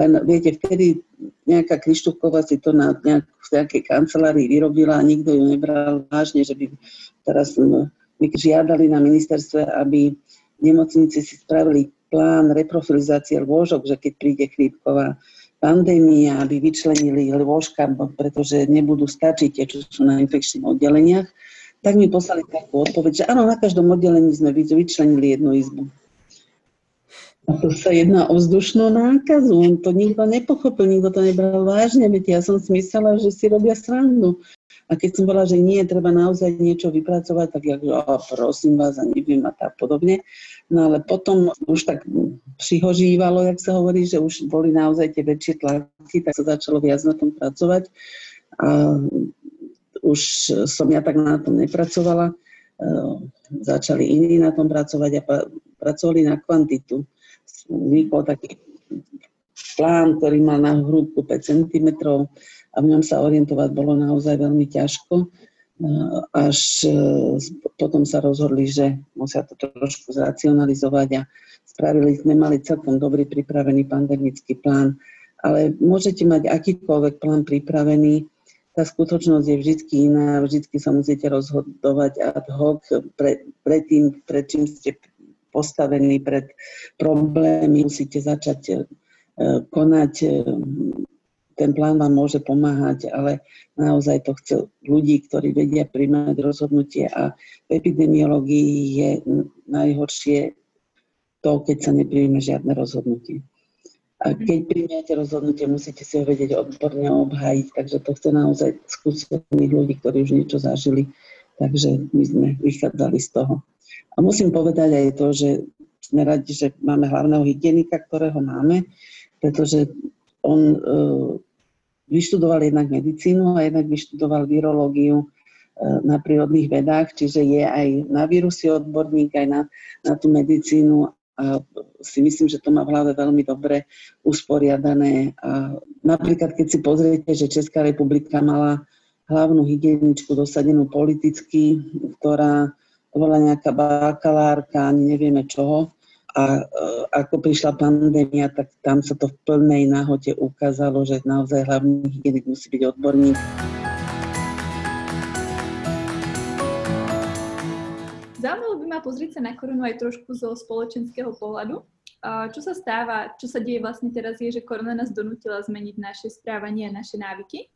len, viete, vtedy nejaká Krištúková si to na nejak, v nejakej kancelárii vyrobila a nikto ju nebral vážne, že by teraz my žiadali na ministerstve, aby nemocnici si spravili plán reprofilizácie lôžok, že keď príde chrípková pandémia, aby vyčlenili lôžka, pretože nebudú stačiť tie, čo sú na infekčných oddeleniach, tak mi poslali takú odpoveď, že áno, na každom oddelení sme vyčlenili jednu izbu. A to sa jedná o vzdušnú nákazu. On to nikto nepochopil, nikto to nebral vážne. Veď ja som si myslela, že si robia srandu. A keď som bola, že nie, treba naozaj niečo vypracovať, tak ja oh, prosím vás a neviem a tak podobne. No ale potom už tak přihožívalo, jak sa hovorí, že už boli naozaj tie väčšie tlaky, tak sa začalo viac na tom pracovať. A už som ja tak na tom nepracovala. Začali iní na tom pracovať a pracovali na kvantitu. Vznikol taký plán, ktorý mal na hrúbku 5 cm a v ňom sa orientovať bolo naozaj veľmi ťažko. Eh, až potom sa rozhodli, že musia to trošku zracionalizovať a spravili sme, mali celkom dobrý pripravený pandemický plán, ale môžete mať akýkoľvek plán pripravený, tá skutočnosť je vždy iná, vždy sa musíte rozhodovať ad hoc pre, pred tým, pred čím ste postavení, pred problémy, musíte začať eh, konať ten plán vám môže pomáhať, ale naozaj to chce ľudí, ktorí vedia príjmať rozhodnutie a v epidemiológii je najhoršie to, keď sa nepríjme žiadne rozhodnutie. Keď príjmete rozhodnutie, musíte si ho vedieť odborne obhájiť, takže to chce naozaj skúsených ľudí, ktorí už niečo zažili. Takže my sme vychádzali z toho. A musím povedať aj to, že sme radi, že máme hlavného hygienika, ktorého máme, pretože on e, vyštudoval jednak medicínu a jednak vyštudoval virológiu e, na prírodných vedách, čiže je aj na vírusy odborník, aj na, na tú medicínu si myslím, že to má v hlave veľmi dobre usporiadané. Napríklad, keď si pozriete, že Česká republika mala hlavnú hygieničku dosadenú politicky, ktorá bola nejaká bakalárka, ani nevieme čoho, a e, ako prišla pandémia, tak tam sa to v plnej náhote ukázalo, že naozaj hlavný hygienik musí byť odborník. Zaujímalo by ma pozrieť sa na koronu aj trošku zo spoločenského pohľadu. Čo sa stáva, čo sa deje vlastne teraz je, že korona nás donútila zmeniť naše správanie a naše návyky.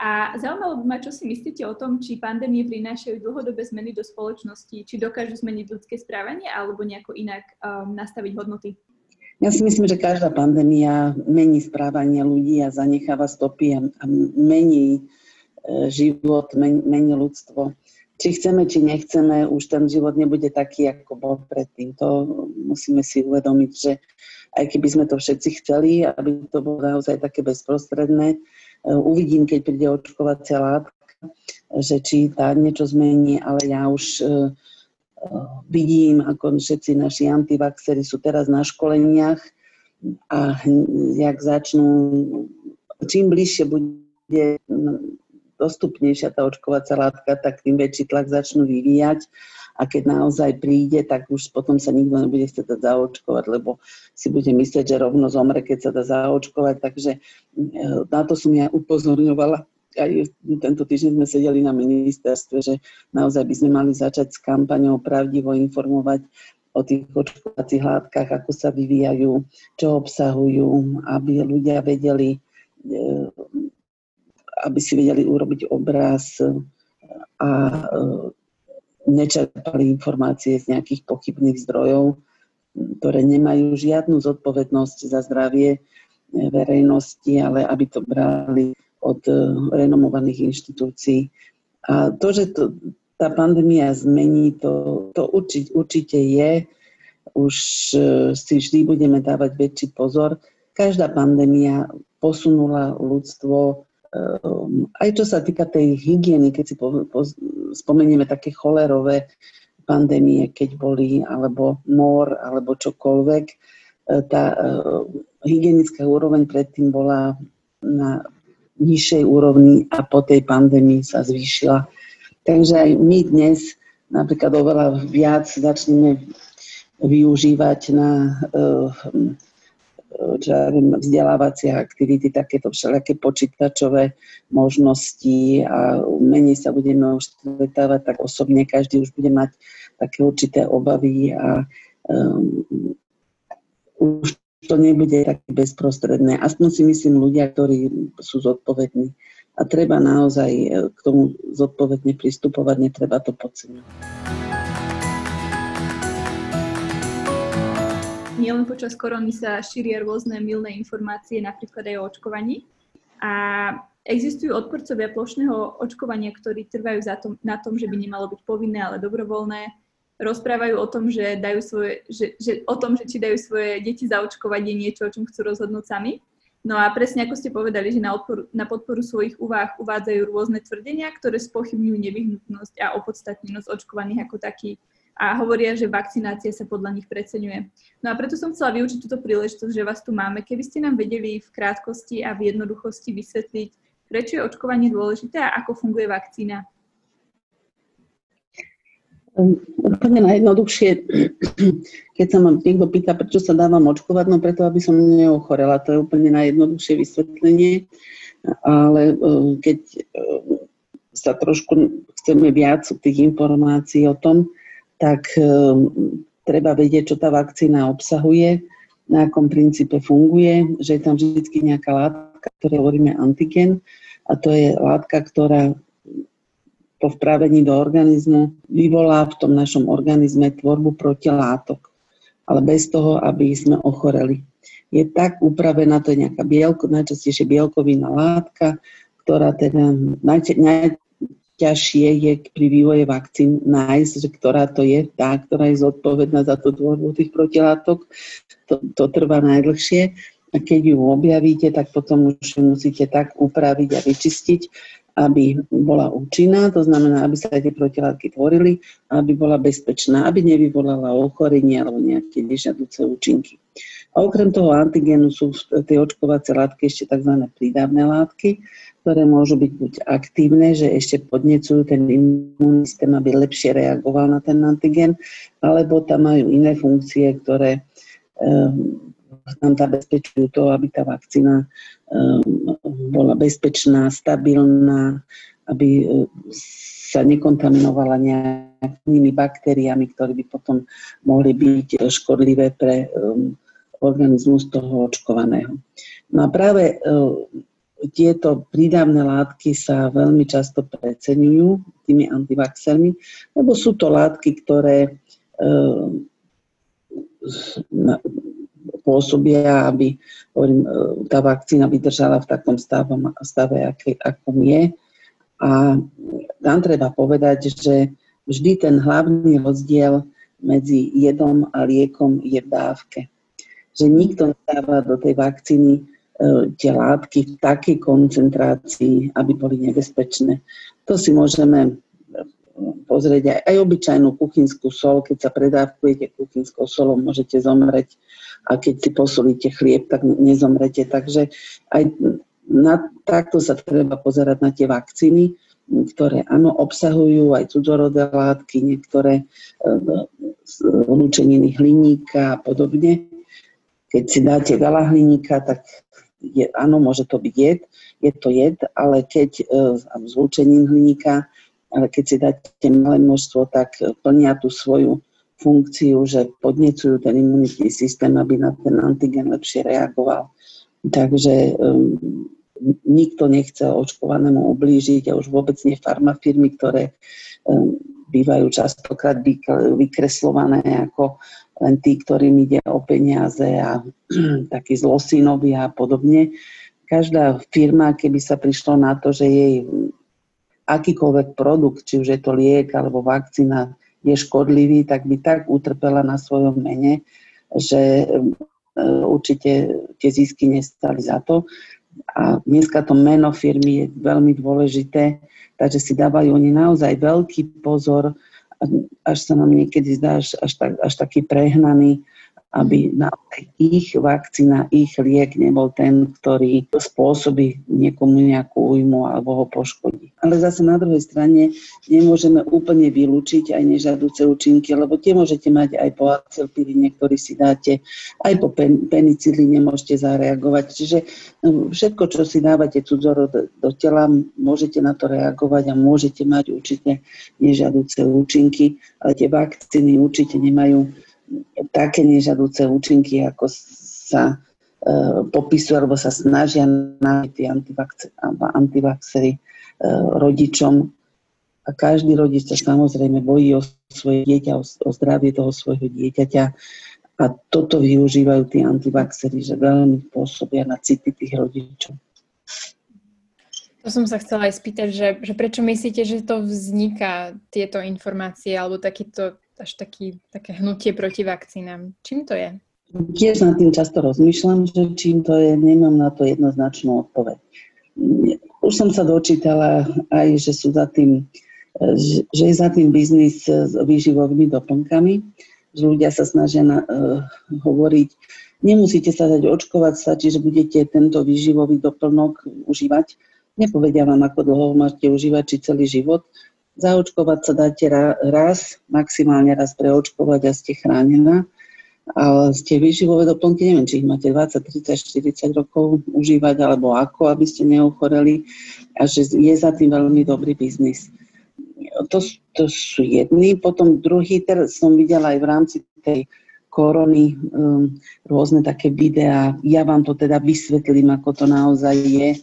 A zaujímalo by ma, čo si myslíte o tom, či pandémie prinášajú dlhodobé zmeny do spoločnosti, či dokážu zmeniť ľudské správanie alebo nejako inak um, nastaviť hodnoty. Ja si myslím, že každá pandémia mení správanie ľudí a zanecháva stopy a, mení e, život, mení ľudstvo. Či chceme, či nechceme, už ten život nebude taký, ako bol predtým. To musíme si uvedomiť, že aj keby sme to všetci chceli, aby to bolo naozaj také bezprostredné, E, uvidím, keď príde očkovacia látka, že či tá niečo zmení, ale ja už e, e, vidím, ako všetci naši antivaxery sú teraz na školeniach a jak začnú, čím bližšie bude dostupnejšia tá očkovacia látka, tak tým väčší tlak začnú vyvíjať a keď naozaj príde, tak už potom sa nikto nebude chcieť zaočkovať, lebo si bude myslieť, že rovno zomre, keď sa dá zaočkovať. Takže e, na to som ja upozorňovala. Aj tento týždeň sme sedeli na ministerstve, že naozaj by sme mali začať s kampaňou pravdivo informovať o tých očkovacích látkach, ako sa vyvíjajú, čo obsahujú, aby ľudia vedeli, e, aby si vedeli urobiť obraz a e, nečerpali informácie z nejakých pochybných zdrojov, ktoré nemajú žiadnu zodpovednosť za zdravie eh, verejnosti, ale aby to brali od renomovaných inštitúcií. A to, že to, tá pandémia zmení, to, to určite, určite je. Už si vždy budeme dávať väčší pozor. Každá pandémia posunula ľudstvo aj čo sa týka tej hygieny, keď si po, po, spomenieme také cholerové pandémie, keď boli, alebo mor, alebo čokoľvek, e, tá uh, hygienická úroveň predtým bola na nižšej úrovni a po tej pandémii sa zvýšila. Takže aj my dnes napríklad oveľa viac začneme využívať na uh, čo ja viem, vzdelávacie aktivity, takéto všelijaké počítačové možnosti a menej sa budeme už stretávať, tak osobne každý už bude mať také určité obavy a um, už to nebude také bezprostredné. Aspoň si myslím ľudia, ktorí sú zodpovední. A treba naozaj k tomu zodpovedne pristupovať, netreba to podceňovať. Nielen počas korony sa šíria rôzne milné informácie, napríklad aj o očkovaní. A existujú odporcovia plošného očkovania, ktorí trvajú za tom, na tom, že by nemalo byť povinné, ale dobrovoľné. Rozprávajú o tom, že, dajú svoje, že, že, o tom, že či dajú svoje deti zaočkovať je niečo, o čom chcú rozhodnúť sami. No a presne ako ste povedali, že na, odporu, na podporu svojich úvah uvádzajú rôzne tvrdenia, ktoré spochybňujú nevyhnutnosť a opodstatnenosť očkovaných ako taký a hovoria, že vakcinácia sa podľa nich preceňuje. No a preto som chcela využiť túto príležitosť, že vás tu máme. Keby ste nám vedeli v krátkosti a v jednoduchosti vysvetliť, prečo je očkovanie dôležité a ako funguje vakcína. Um, úplne najjednoduchšie, *clears throat* keď sa ma niekto pýta, prečo sa dávam očkovať, no preto, aby som neochorela. To je úplne najjednoduchšie vysvetlenie. Ale um, keď um, sa trošku chceme viac tých informácií o tom, tak treba vedieť, čo tá vakcína obsahuje, na akom princípe funguje, že je tam vždy nejaká látka, ktoré hovoríme antigen, a to je látka, ktorá po vpravení do organizmu vyvolá v tom našom organizme tvorbu protilátok, ale bez toho, aby sme ochoreli. Je tak upravená, to je nejaká bielko, najčastejšie bielkovinná látka, ktorá teda najte, najťažšie je pri vývoje vakcín nájsť, že ktorá to je tá, ktorá je zodpovedná za tú tvorbu tých protilátok. To, to trvá najdlhšie. A keď ju objavíte, tak potom už musíte tak upraviť a vyčistiť, aby bola účinná, to znamená, aby sa tie protilátky tvorili, aby bola bezpečná, aby nevyvolala ochorenie alebo nejaké nežiaduce účinky. A okrem toho antigénu sú v tej očkovacej látky ešte tzv. prídavné látky, ktoré môžu byť buď aktívne, že ešte podnecujú ten imunný systém, aby lepšie reagoval na ten antigen, alebo tam majú iné funkcie, ktoré um, nám zabezpečujú to, aby tá vakcína um, bola bezpečná, stabilná, aby uh, sa nekontaminovala nejakými baktériami, ktoré by potom mohli byť škodlivé pre um, organizmus toho očkovaného. No a práve uh, tieto prídavné látky sa veľmi často preceňujú tými antivaxermi, lebo sú to látky, ktoré uh, pôsobia, aby hovorím, e, tá vakcína vydržala v takom stave, stave aký, akom je. A tam treba povedať, že vždy ten hlavný rozdiel medzi jedom a liekom je v dávke. Že nikto nedáva do tej vakcíny e, tie látky v takej koncentrácii, aby boli nebezpečné. To si môžeme pozrieť aj, aj obyčajnú kuchynskú sol, keď sa predávkujete kuchynskou solou, môžete zomreť a keď si posolíte chlieb, tak nezomrete. Takže aj na, takto sa treba pozerať na tie vakcíny, ktoré áno, obsahujú aj cudzorodé látky, niektoré e, hliníka a podobne. Keď si dáte veľa hliníka, tak je, áno, môže to byť jed, je to jed, ale keď e, zlúčenín hliníka ale keď si dáte malé množstvo, tak plnia tú svoju funkciu, že podnecujú ten imunitný systém, aby na ten antigen lepšie reagoval. Takže um, nikto nechce očkovanému ublížiť a už vôbec nie farmafirmy, ktoré um, bývajú častokrát vykreslované ako len tí, ktorým ide o peniaze a *clears throat* takí zlosinovi a podobne. Každá firma, keby sa prišlo na to, že jej akýkoľvek produkt, či už je to liek alebo vakcína, je škodlivý, tak by tak utrpela na svojom mene, že e, určite tie zisky nestali za to. A dneska to meno firmy je veľmi dôležité, takže si dávajú oni naozaj veľký pozor, až sa nám niekedy zdá až, tak, až taký prehnaný aby naozaj ich vakcína, ich liek nebol ten, ktorý spôsobí niekomu nejakú újmu alebo ho poškodí. Ale zase na druhej strane nemôžeme úplne vylúčiť aj nežadúce účinky, lebo tie môžete mať aj po acilpirine, ktorý si dáte, aj po pen- penicilíne môžete zareagovať. Čiže no, všetko, čo si dávate cudzoro do, do tela, môžete na to reagovať a môžete mať určite nežadúce účinky, ale tie vakcíny určite nemajú také nežadúce účinky, ako sa e, popisujú alebo sa snažia nájsť tí antivaxery e, rodičom. A každý rodič sa samozrejme bojí o svoje dieťa, o, o zdravie toho svojho dieťaťa. A toto využívajú tí antivaxery, že veľmi pôsobia na city tých rodičov. To som sa chcela aj spýtať, že, že prečo myslíte, že to vzniká, tieto informácie, alebo takýto, až taký, také hnutie proti vakcínám? Čím to je? Tiež nad tým často rozmýšľam, že čím to je, nemám na to jednoznačnú odpoveď. Už som sa dočítala aj, že sú za tým, že je za tým biznis s výživovými doplnkami, že ľudia sa snažia na, uh, hovoriť, nemusíte sa dať očkovať, stačí, že budete tento výživový doplnok užívať Nepovedia vám, ako dlho ho máte užívať, či celý život. Zaočkovať sa dáte raz, maximálne raz preočkovať a ste chránená. Ale tie výživové doplnky, neviem, či ich máte 20, 30, 40 rokov užívať, alebo ako, aby ste neochoreli. A že je za tým veľmi dobrý biznis. To, to sú jedni. Potom druhý, teraz som videla aj v rámci tej korony um, rôzne také videá. Ja vám to teda vysvetlím, ako to naozaj je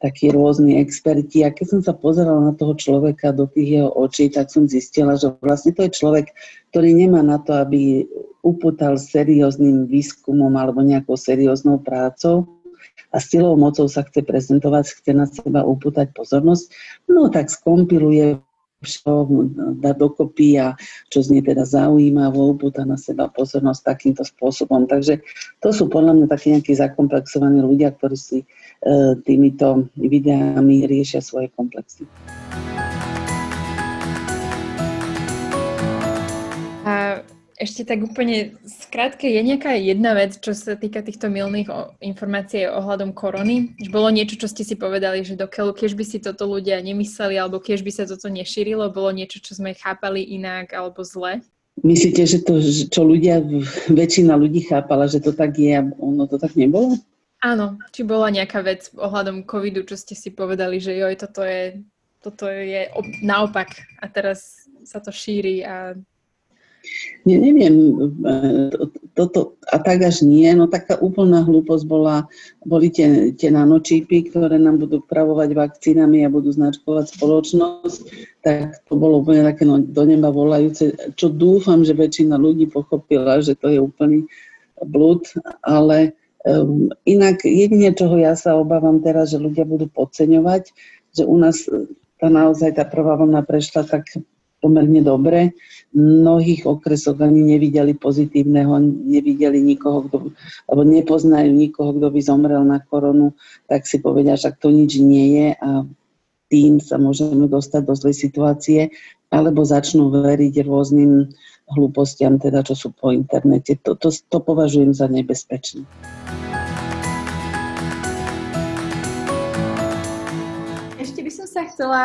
takí rôzni experti. A keď som sa pozerala na toho človeka do tých jeho očí, tak som zistila, že vlastne to je človek, ktorý nemá na to, aby uputal serióznym výskumom alebo nejakou serióznou prácou a silou mocou sa chce prezentovať, chce na seba upútať pozornosť, no tak skompiluje dá dokopy a čo znie teda zaujímavo, upúta na seba pozornosť takýmto spôsobom. Takže to sú podľa mňa takí nejakí zakomplexovaní ľudia, ktorí si E, týmito videami riešia svoje komplexy. Ešte tak úplne skrátke, je nejaká jedna vec, čo sa týka týchto milných informácií ohľadom korony? Že bolo niečo, čo ste si povedali, že dokiaľ, keď by si toto ľudia nemysleli, alebo keď by sa toto nešírilo, bolo niečo, čo sme chápali inak alebo zle? Myslíte, že to, čo ľudia, väčšina ľudí chápala, že to tak je a ono to tak nebolo? Áno, či bola nejaká vec ohľadom covidu, čo ste si povedali, že joj, toto je, toto je naopak a teraz sa to šíri a nie, neviem, toto a tak až nie, no taká úplná hlúposť bola, boli tie, tie nanočípy, ktoré nám budú pravovať vakcínami a budú značkovať spoločnosť, tak to bolo úplne také no, do neba volajúce, čo dúfam, že väčšina ľudí pochopila, že to je úplný blúd, ale Um, inak jedine, čoho ja sa obávam teraz, že ľudia budú podceňovať, že u nás e, tá naozaj tá prvá vlna prešla tak pomerne dobre. V mnohých okresoch ani nevideli pozitívneho, nevideli nikoho, kto, alebo nepoznajú nikoho, kto by zomrel na koronu, tak si povedia, že to nič nie je a tým sa môžeme dostať do zlej situácie, alebo začnú veriť rôznym hlúpostiam, teda čo sú po internete. To, to, to považujem za nebezpečné. Sa chcela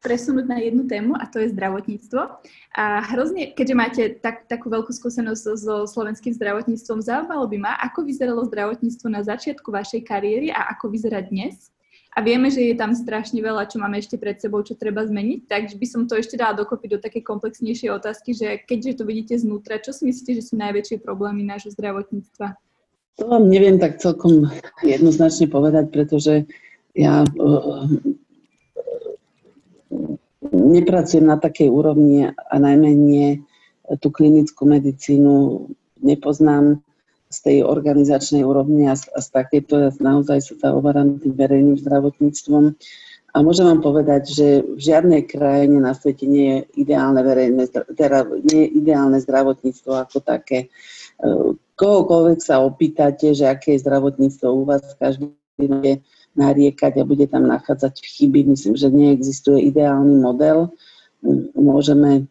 presunúť na jednu tému a to je zdravotníctvo. A hrozne, keďže máte tak, takú veľkú skúsenosť so, slovenským zdravotníctvom, zaujímalo by ma, ako vyzeralo zdravotníctvo na začiatku vašej kariéry a ako vyzerá dnes? a vieme, že je tam strašne veľa, čo máme ešte pred sebou, čo treba zmeniť, takže by som to ešte dala dokopy do také komplexnejšej otázky, že keďže to vidíte znútra, čo si myslíte, že sú najväčšie problémy nášho zdravotníctva? To vám neviem tak celkom jednoznačne povedať, pretože ja uh, nepracujem na takej úrovni a najmä nie tú klinickú medicínu nepoznám z tej organizačnej úrovni a z, a z takéto ja naozaj sa zaoberám tým verejným zdravotníctvom. A môžem vám povedať, že v žiadnej krajine na svete nie je ideálne, verejné, teda nie je ideálne zdravotníctvo ako také. E, kohokoľvek sa opýtate, že aké je zdravotníctvo u vás, každý bude nariekať a bude tam nachádzať chyby. Myslím, že neexistuje ideálny model. Môžeme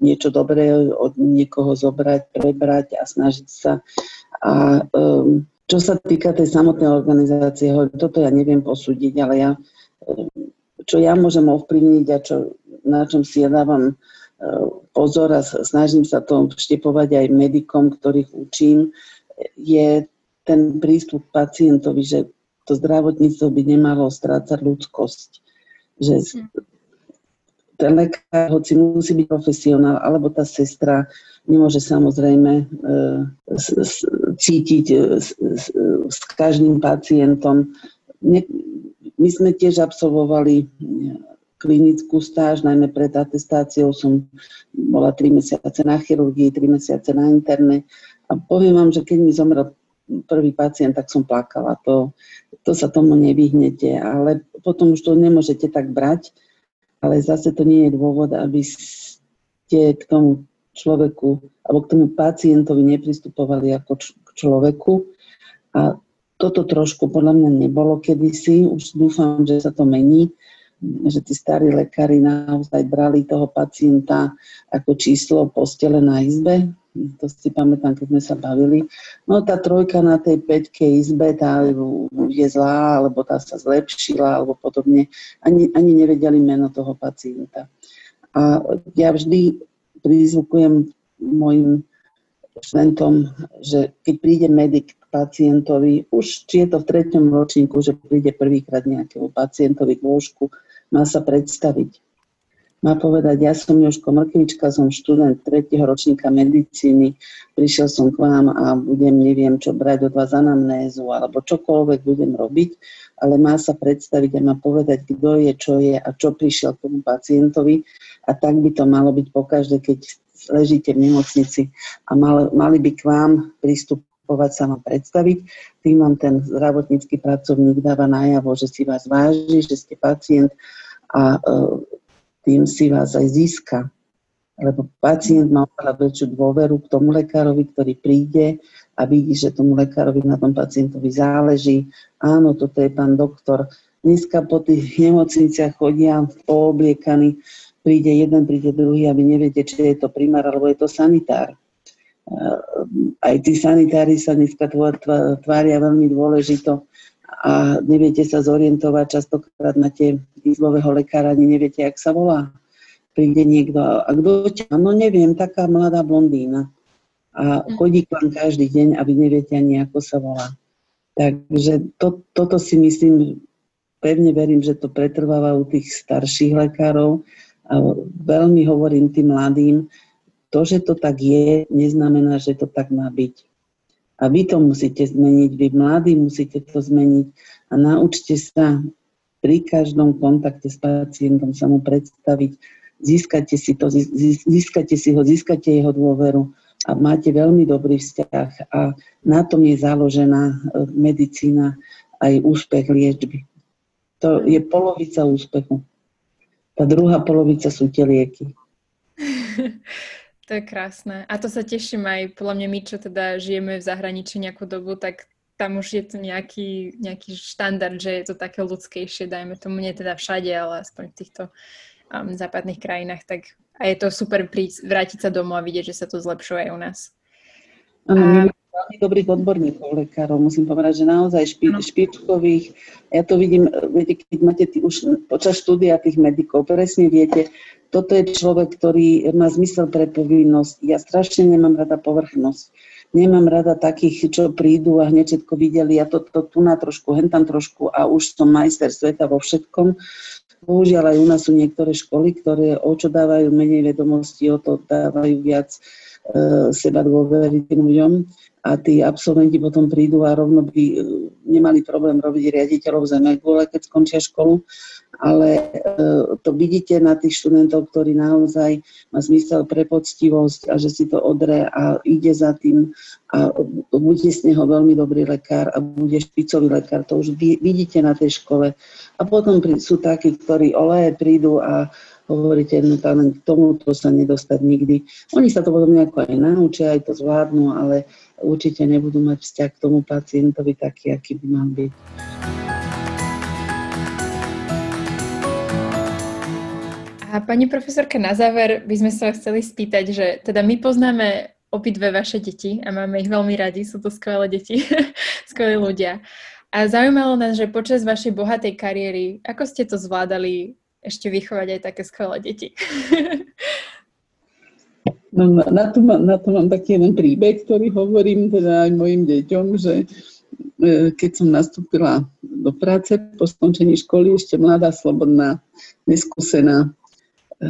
niečo dobré od niekoho zobrať, prebrať a snažiť sa. A čo sa týka tej samotnej organizácie, toto ja neviem posúdiť, ale ja, čo ja môžem ovplyvniť a čo, na čom si ja dávam pozor a snažím sa to vštepovať aj medikom, ktorých učím, je ten prístup pacientovi, že to zdravotníctvo by nemalo strácať ľudskosť. Že hm ten lekár, hoci musí byť profesionál, alebo tá sestra nemôže samozrejme e, cítiť e, s každým pacientom. My sme tiež absolvovali klinickú stáž, najmä pred atestáciou som bola 3 mesiace na chirurgii, 3 mesiace na interne a poviem vám, že keď mi zomrel prvý pacient, tak som plakala. To, to sa tomu nevyhnete, ale potom už to nemôžete tak brať, ale zase to nie je dôvod, aby ste k tomu človeku alebo k tomu pacientovi nepristupovali ako č- k človeku. A toto trošku podľa mňa nebolo kedysi, už dúfam, že sa to mení, že tí starí lekári naozaj brali toho pacienta ako číslo postele na izbe. To si pamätám, keď sme sa bavili. No tá trojka na tej 5 izbe, tá je zlá, alebo tá sa zlepšila, alebo podobne. Ani, ani nevedeli meno toho pacienta. A ja vždy prizvukujem mojim študentom, že keď príde medic k pacientovi, už či je to v treťom ročníku, že príde prvýkrát nejakému pacientovi k lôžku, má sa predstaviť. Má povedať, ja som Jožko Mrkvička, som študent 3. ročníka medicíny, prišiel som k vám a budem, neviem čo, brať od vás anamnézu alebo čokoľvek budem robiť, ale má sa predstaviť a má povedať, kto je, čo je a čo prišiel k tomu pacientovi a tak by to malo byť pokaždé, keď ležíte v nemocnici a mal, mali by k vám pristupovať sa vám predstaviť. Tým vám ten zdravotnícky pracovník dáva najavo, že si vás váži, že ste pacient a e, tým si vás aj získa. Lebo pacient má oveľa väčšiu dôveru k tomu lekárovi, ktorý príde a vidí, že tomu lekárovi na tom pacientovi záleží. Áno, toto je pán doktor. Dneska po tých nemocniciach chodia poobliekaní, príde jeden, príde druhý a vy neviete, či je to primár alebo je to sanitár. Aj tí sanitári sa dneska tvária veľmi dôležito a neviete sa zorientovať častokrát na tie izbového lekára, ani neviete, jak sa volá. Príde niekto a kto ťa? No neviem, taká mladá blondína. A chodí k vám každý deň a vy neviete ani, ako sa volá. Takže to, toto si myslím, pevne verím, že to pretrváva u tých starších lekárov. A veľmi hovorím tým mladým, to, že to tak je, neznamená, že to tak má byť. A vy to musíte zmeniť, vy mladí musíte to zmeniť a naučte sa pri každom kontakte s pacientom sa mu predstaviť, získate si, to, získate si ho, získate jeho dôveru a máte veľmi dobrý vzťah a na tom je založená e, medicína aj úspech liečby. To je polovica úspechu. Tá druhá polovica sú tie lieky. *laughs* To je krásne. A to sa teším aj, podľa mňa my, čo teda žijeme v zahraničí nejakú dobu, tak tam už je to nejaký, nejaký štandard, že je to také ľudskejšie, dajme tomu, nie teda všade, ale aspoň v týchto um, západných krajinách, tak a je to super prísť, vrátiť sa domov a vidieť, že sa to zlepšuje aj u nás. Áno, a... veľmi dobrých odborníkov, lekárov, musím povedať, že naozaj špi, špičkových, ja to vidím, viete, keď máte tý, už počas štúdia tých medikov, presne viete, toto je človek, ktorý má zmysel pre povinnosť. Ja strašne nemám rada povrchnosť. Nemám rada takých, čo prídu a hneď všetko videli, ja to, to tu na trošku, hen tam trošku a už som majster sveta vo všetkom. Bohužiaľ aj u nás sú niektoré školy, ktoré o čo dávajú menej vedomostí, o to dávajú viac e, seba dôvery ľuďom a tí absolventi potom prídu a rovno by e, nemali problém robiť riaditeľov zemegule, keď skončia školu, ale e, to vidíte na tých študentov, ktorí naozaj má zmysel pre poctivosť a že si to odre a ide za tým a bude z neho veľmi dobrý lekár a bude špicový lekár, to už vidíte na tej škole. A potom sú takí, ktorí ole prídu a hovoríte, no len k tomuto sa nedostať nikdy. Oni sa to potom nejako aj naučia, aj to zvládnu, ale určite nebudú mať vzťah k tomu pacientovi taký, aký by mal byť. A pani profesorka, na záver by sme sa chceli spýtať, že teda my poznáme obidve vaše deti a máme ich veľmi radi, sú to skvelé deti, *laughs* skvelí ľudia. A zaujímalo nás, že počas vašej bohatej kariéry, ako ste to zvládali ešte vychovať aj také skvelé deti. *laughs* No, na, to má, na to mám taký jeden príbeh, ktorý hovorím teda aj mojim deťom, že e, keď som nastúpila do práce po skončení školy, ešte mladá, slobodná, neskúsená, e,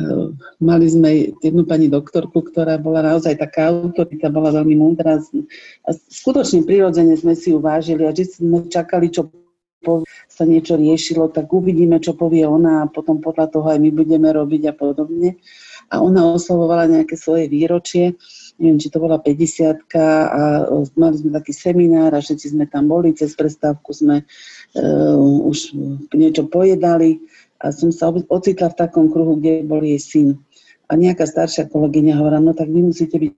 mali sme jednu pani doktorku, ktorá bola naozaj taká autorita, bola veľmi múdra a skutočne prirodzene sme si ju vážili a vždy sme čakali, čo sa niečo riešilo, tak uvidíme, čo povie ona a potom podľa toho aj my budeme robiť a podobne. A ona oslavovala nejaké svoje výročie neviem, či to bola 50 a mali sme taký seminár a všetci sme tam boli, cez prestávku sme uh, už niečo pojedali a som sa ocitla v takom kruhu, kde bol jej syn. A nejaká staršia kolegyňa hovorila, no tak vy musíte byť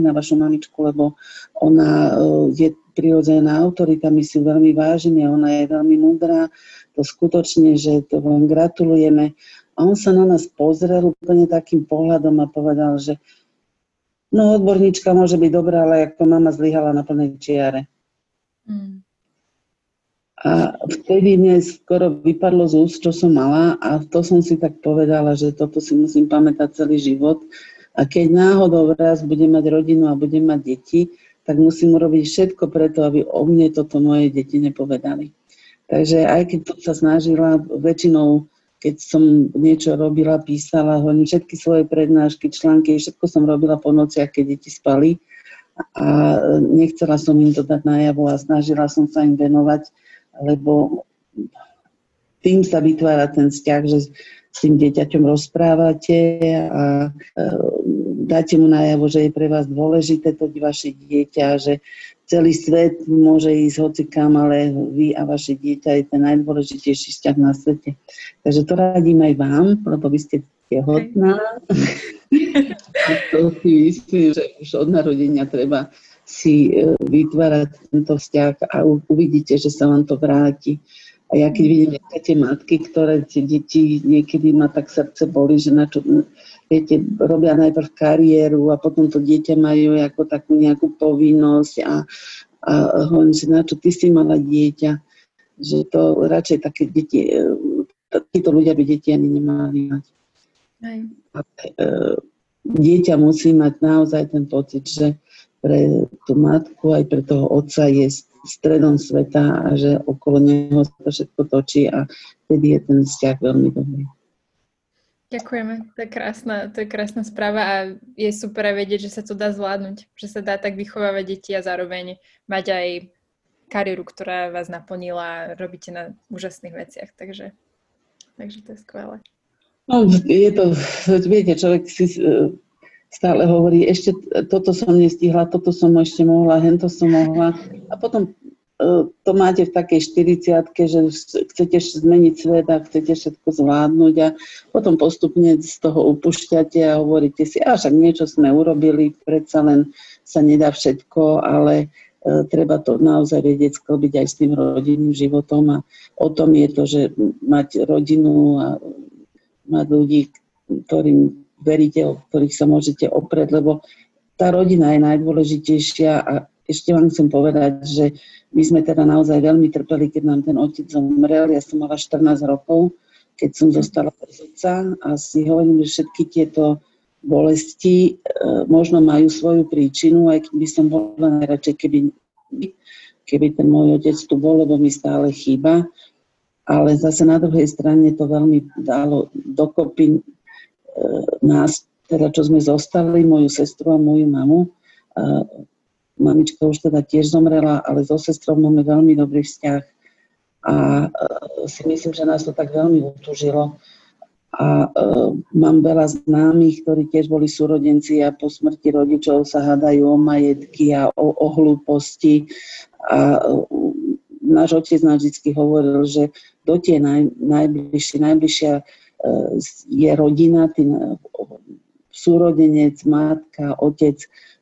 na vašu mamičku, lebo ona uh, je prirodzená autorita, my si ju veľmi vážime, ona je veľmi múdra, to skutočne, že to vám gratulujeme. A on sa na nás pozrel úplne takým pohľadom a povedal, že No odborníčka môže byť dobrá, ale ako mama zlyhala na plnej čiare. Mm. A vtedy mne skoro vypadlo z úst, čo som mala a to som si tak povedala, že toto si musím pamätať celý život. A keď náhodou raz budem mať rodinu a budem mať deti, tak musím urobiť všetko preto, aby o mne toto moje deti nepovedali. Takže aj keď to sa snažila, väčšinou keď som niečo robila, písala, hovorím všetky svoje prednášky, články, všetko som robila po nociach, keď deti spali a nechcela som im to dať najavo a snažila som sa im venovať, lebo tým sa vytvára ten vzťah, že s tým dieťaťom rozprávate a e, dáte mu najavo, že je pre vás dôležité to vaše dieťa, že celý svet môže ísť hoci kam, ale vy a vaše dieťa je ten najdôležitejší vzťah na svete. Takže to radím aj vám, lebo vy ste tehotná. a *laughs* to si myslím, že už od narodenia treba si e, vytvárať tento vzťah a uvidíte, že sa vám to vráti. A ja keď vidím tie matky, ktoré tie deti niekedy ma tak srdce boli, že na čo, viete, robia najprv kariéru a potom to dieťa majú ako takú nejakú povinnosť a, a hovorím si, na čo ty si mala dieťa, že to radšej také deti, e, títo ľudia by deti ani nemali mať. Aj. A, e, dieťa musí mať naozaj ten pocit, že pre tú matku aj pre toho otca je stredom sveta a že okolo neho sa všetko točí a vtedy je ten vzťah veľmi dobrý. Ďakujeme, to je, krásna, to je krásna správa a je super vedieť, že sa to dá zvládnuť, že sa dá tak vychovávať deti a zároveň mať aj kariéru, ktorá vás naplnila a robíte na úžasných veciach, takže, takže to je skvelé. No, je to, viete, človek si e, stále hovorí, ešte toto som nestihla, toto som ešte mohla, hento som mohla a potom to máte v takej 40 že chcete zmeniť svet a chcete všetko zvládnuť a potom postupne z toho upúšťate a hovoríte si, a však niečo sme urobili, predsa len sa nedá všetko, ale e, treba to naozaj vedieť sklbiť aj s tým rodinným životom a o tom je to, že mať rodinu a mať ľudí, ktorým veríte, o ktorých sa môžete oprieť, lebo tá rodina je najdôležitejšia a ešte vám chcem povedať, že my sme teda naozaj veľmi trpeli, keď nám ten otec zomrel. Ja som mala 14 rokov, keď som zostala bez otca a si hovorím, že všetky tieto bolesti e, možno majú svoju príčinu, aj keď by som bola najradšej, keby, keby ten môj otec tu bol, lebo mi stále chýba. Ale zase na druhej strane to veľmi dalo dokopy e, nás, teda čo sme zostali, moju sestru a moju mamu. E, Mamička už teda tiež zomrela, ale so sestrou máme veľmi dobrý vzťah a e, si myslím, že nás to tak veľmi utužilo. A uh, mám veľa známych, ktorí tiež boli súrodenci a po smrti rodičov sa hádajú o majetky a o, o hlúposti. A uh, náš otec nám vždy hovoril, že do tie naj, najbližšie, najbližšia uh, je rodina, tý, súrodenec, matka, otec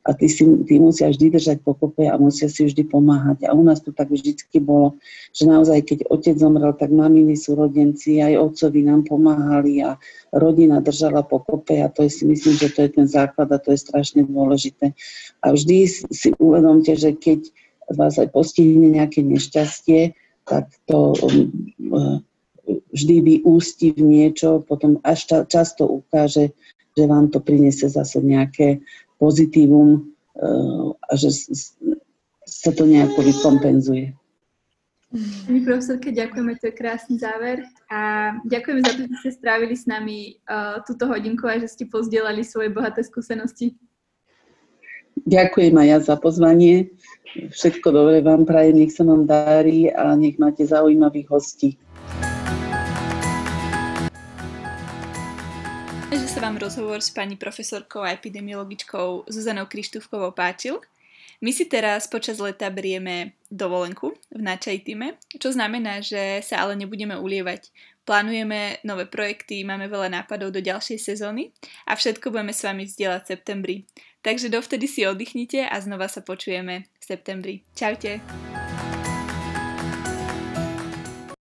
a tí, si, tí musia vždy držať pokope a musia si vždy pomáhať. A u nás to tak vždycky bolo, že naozaj, keď otec zomrel, tak maminy súrodenci, aj otcovi nám pomáhali a rodina držala pokope a to je si myslím, že to je ten základ a to je strašne dôležité. A vždy si uvedomte, že keď vás aj postihne nejaké nešťastie, tak to um, vždy vyústi v niečo, potom až často ukáže, že vám to priniesie zase nejaké pozitívum eh, a že sa to nejako vykompenzuje. Pani profesorke, ďakujeme, to je krásny záver a ďakujeme za to, že ste strávili s nami uh, túto hodinku a že ste pozdielali svoje bohaté skúsenosti. Ďakujem aj ja za pozvanie. Všetko dobré vám prajem, nech sa vám darí a nech máte zaujímavých hostí. Sa vám rozhovor s pani profesorkou a epidemiologičkou Zuzanou Krištúfkovou páčil. My si teraz počas leta berieme dovolenku v Načaj týme, čo znamená, že sa ale nebudeme ulievať. Plánujeme nové projekty, máme veľa nápadov do ďalšej sezóny a všetko budeme s vami vzdielať v septembri. Takže dovtedy si oddychnite a znova sa počujeme v septembri. Čaute!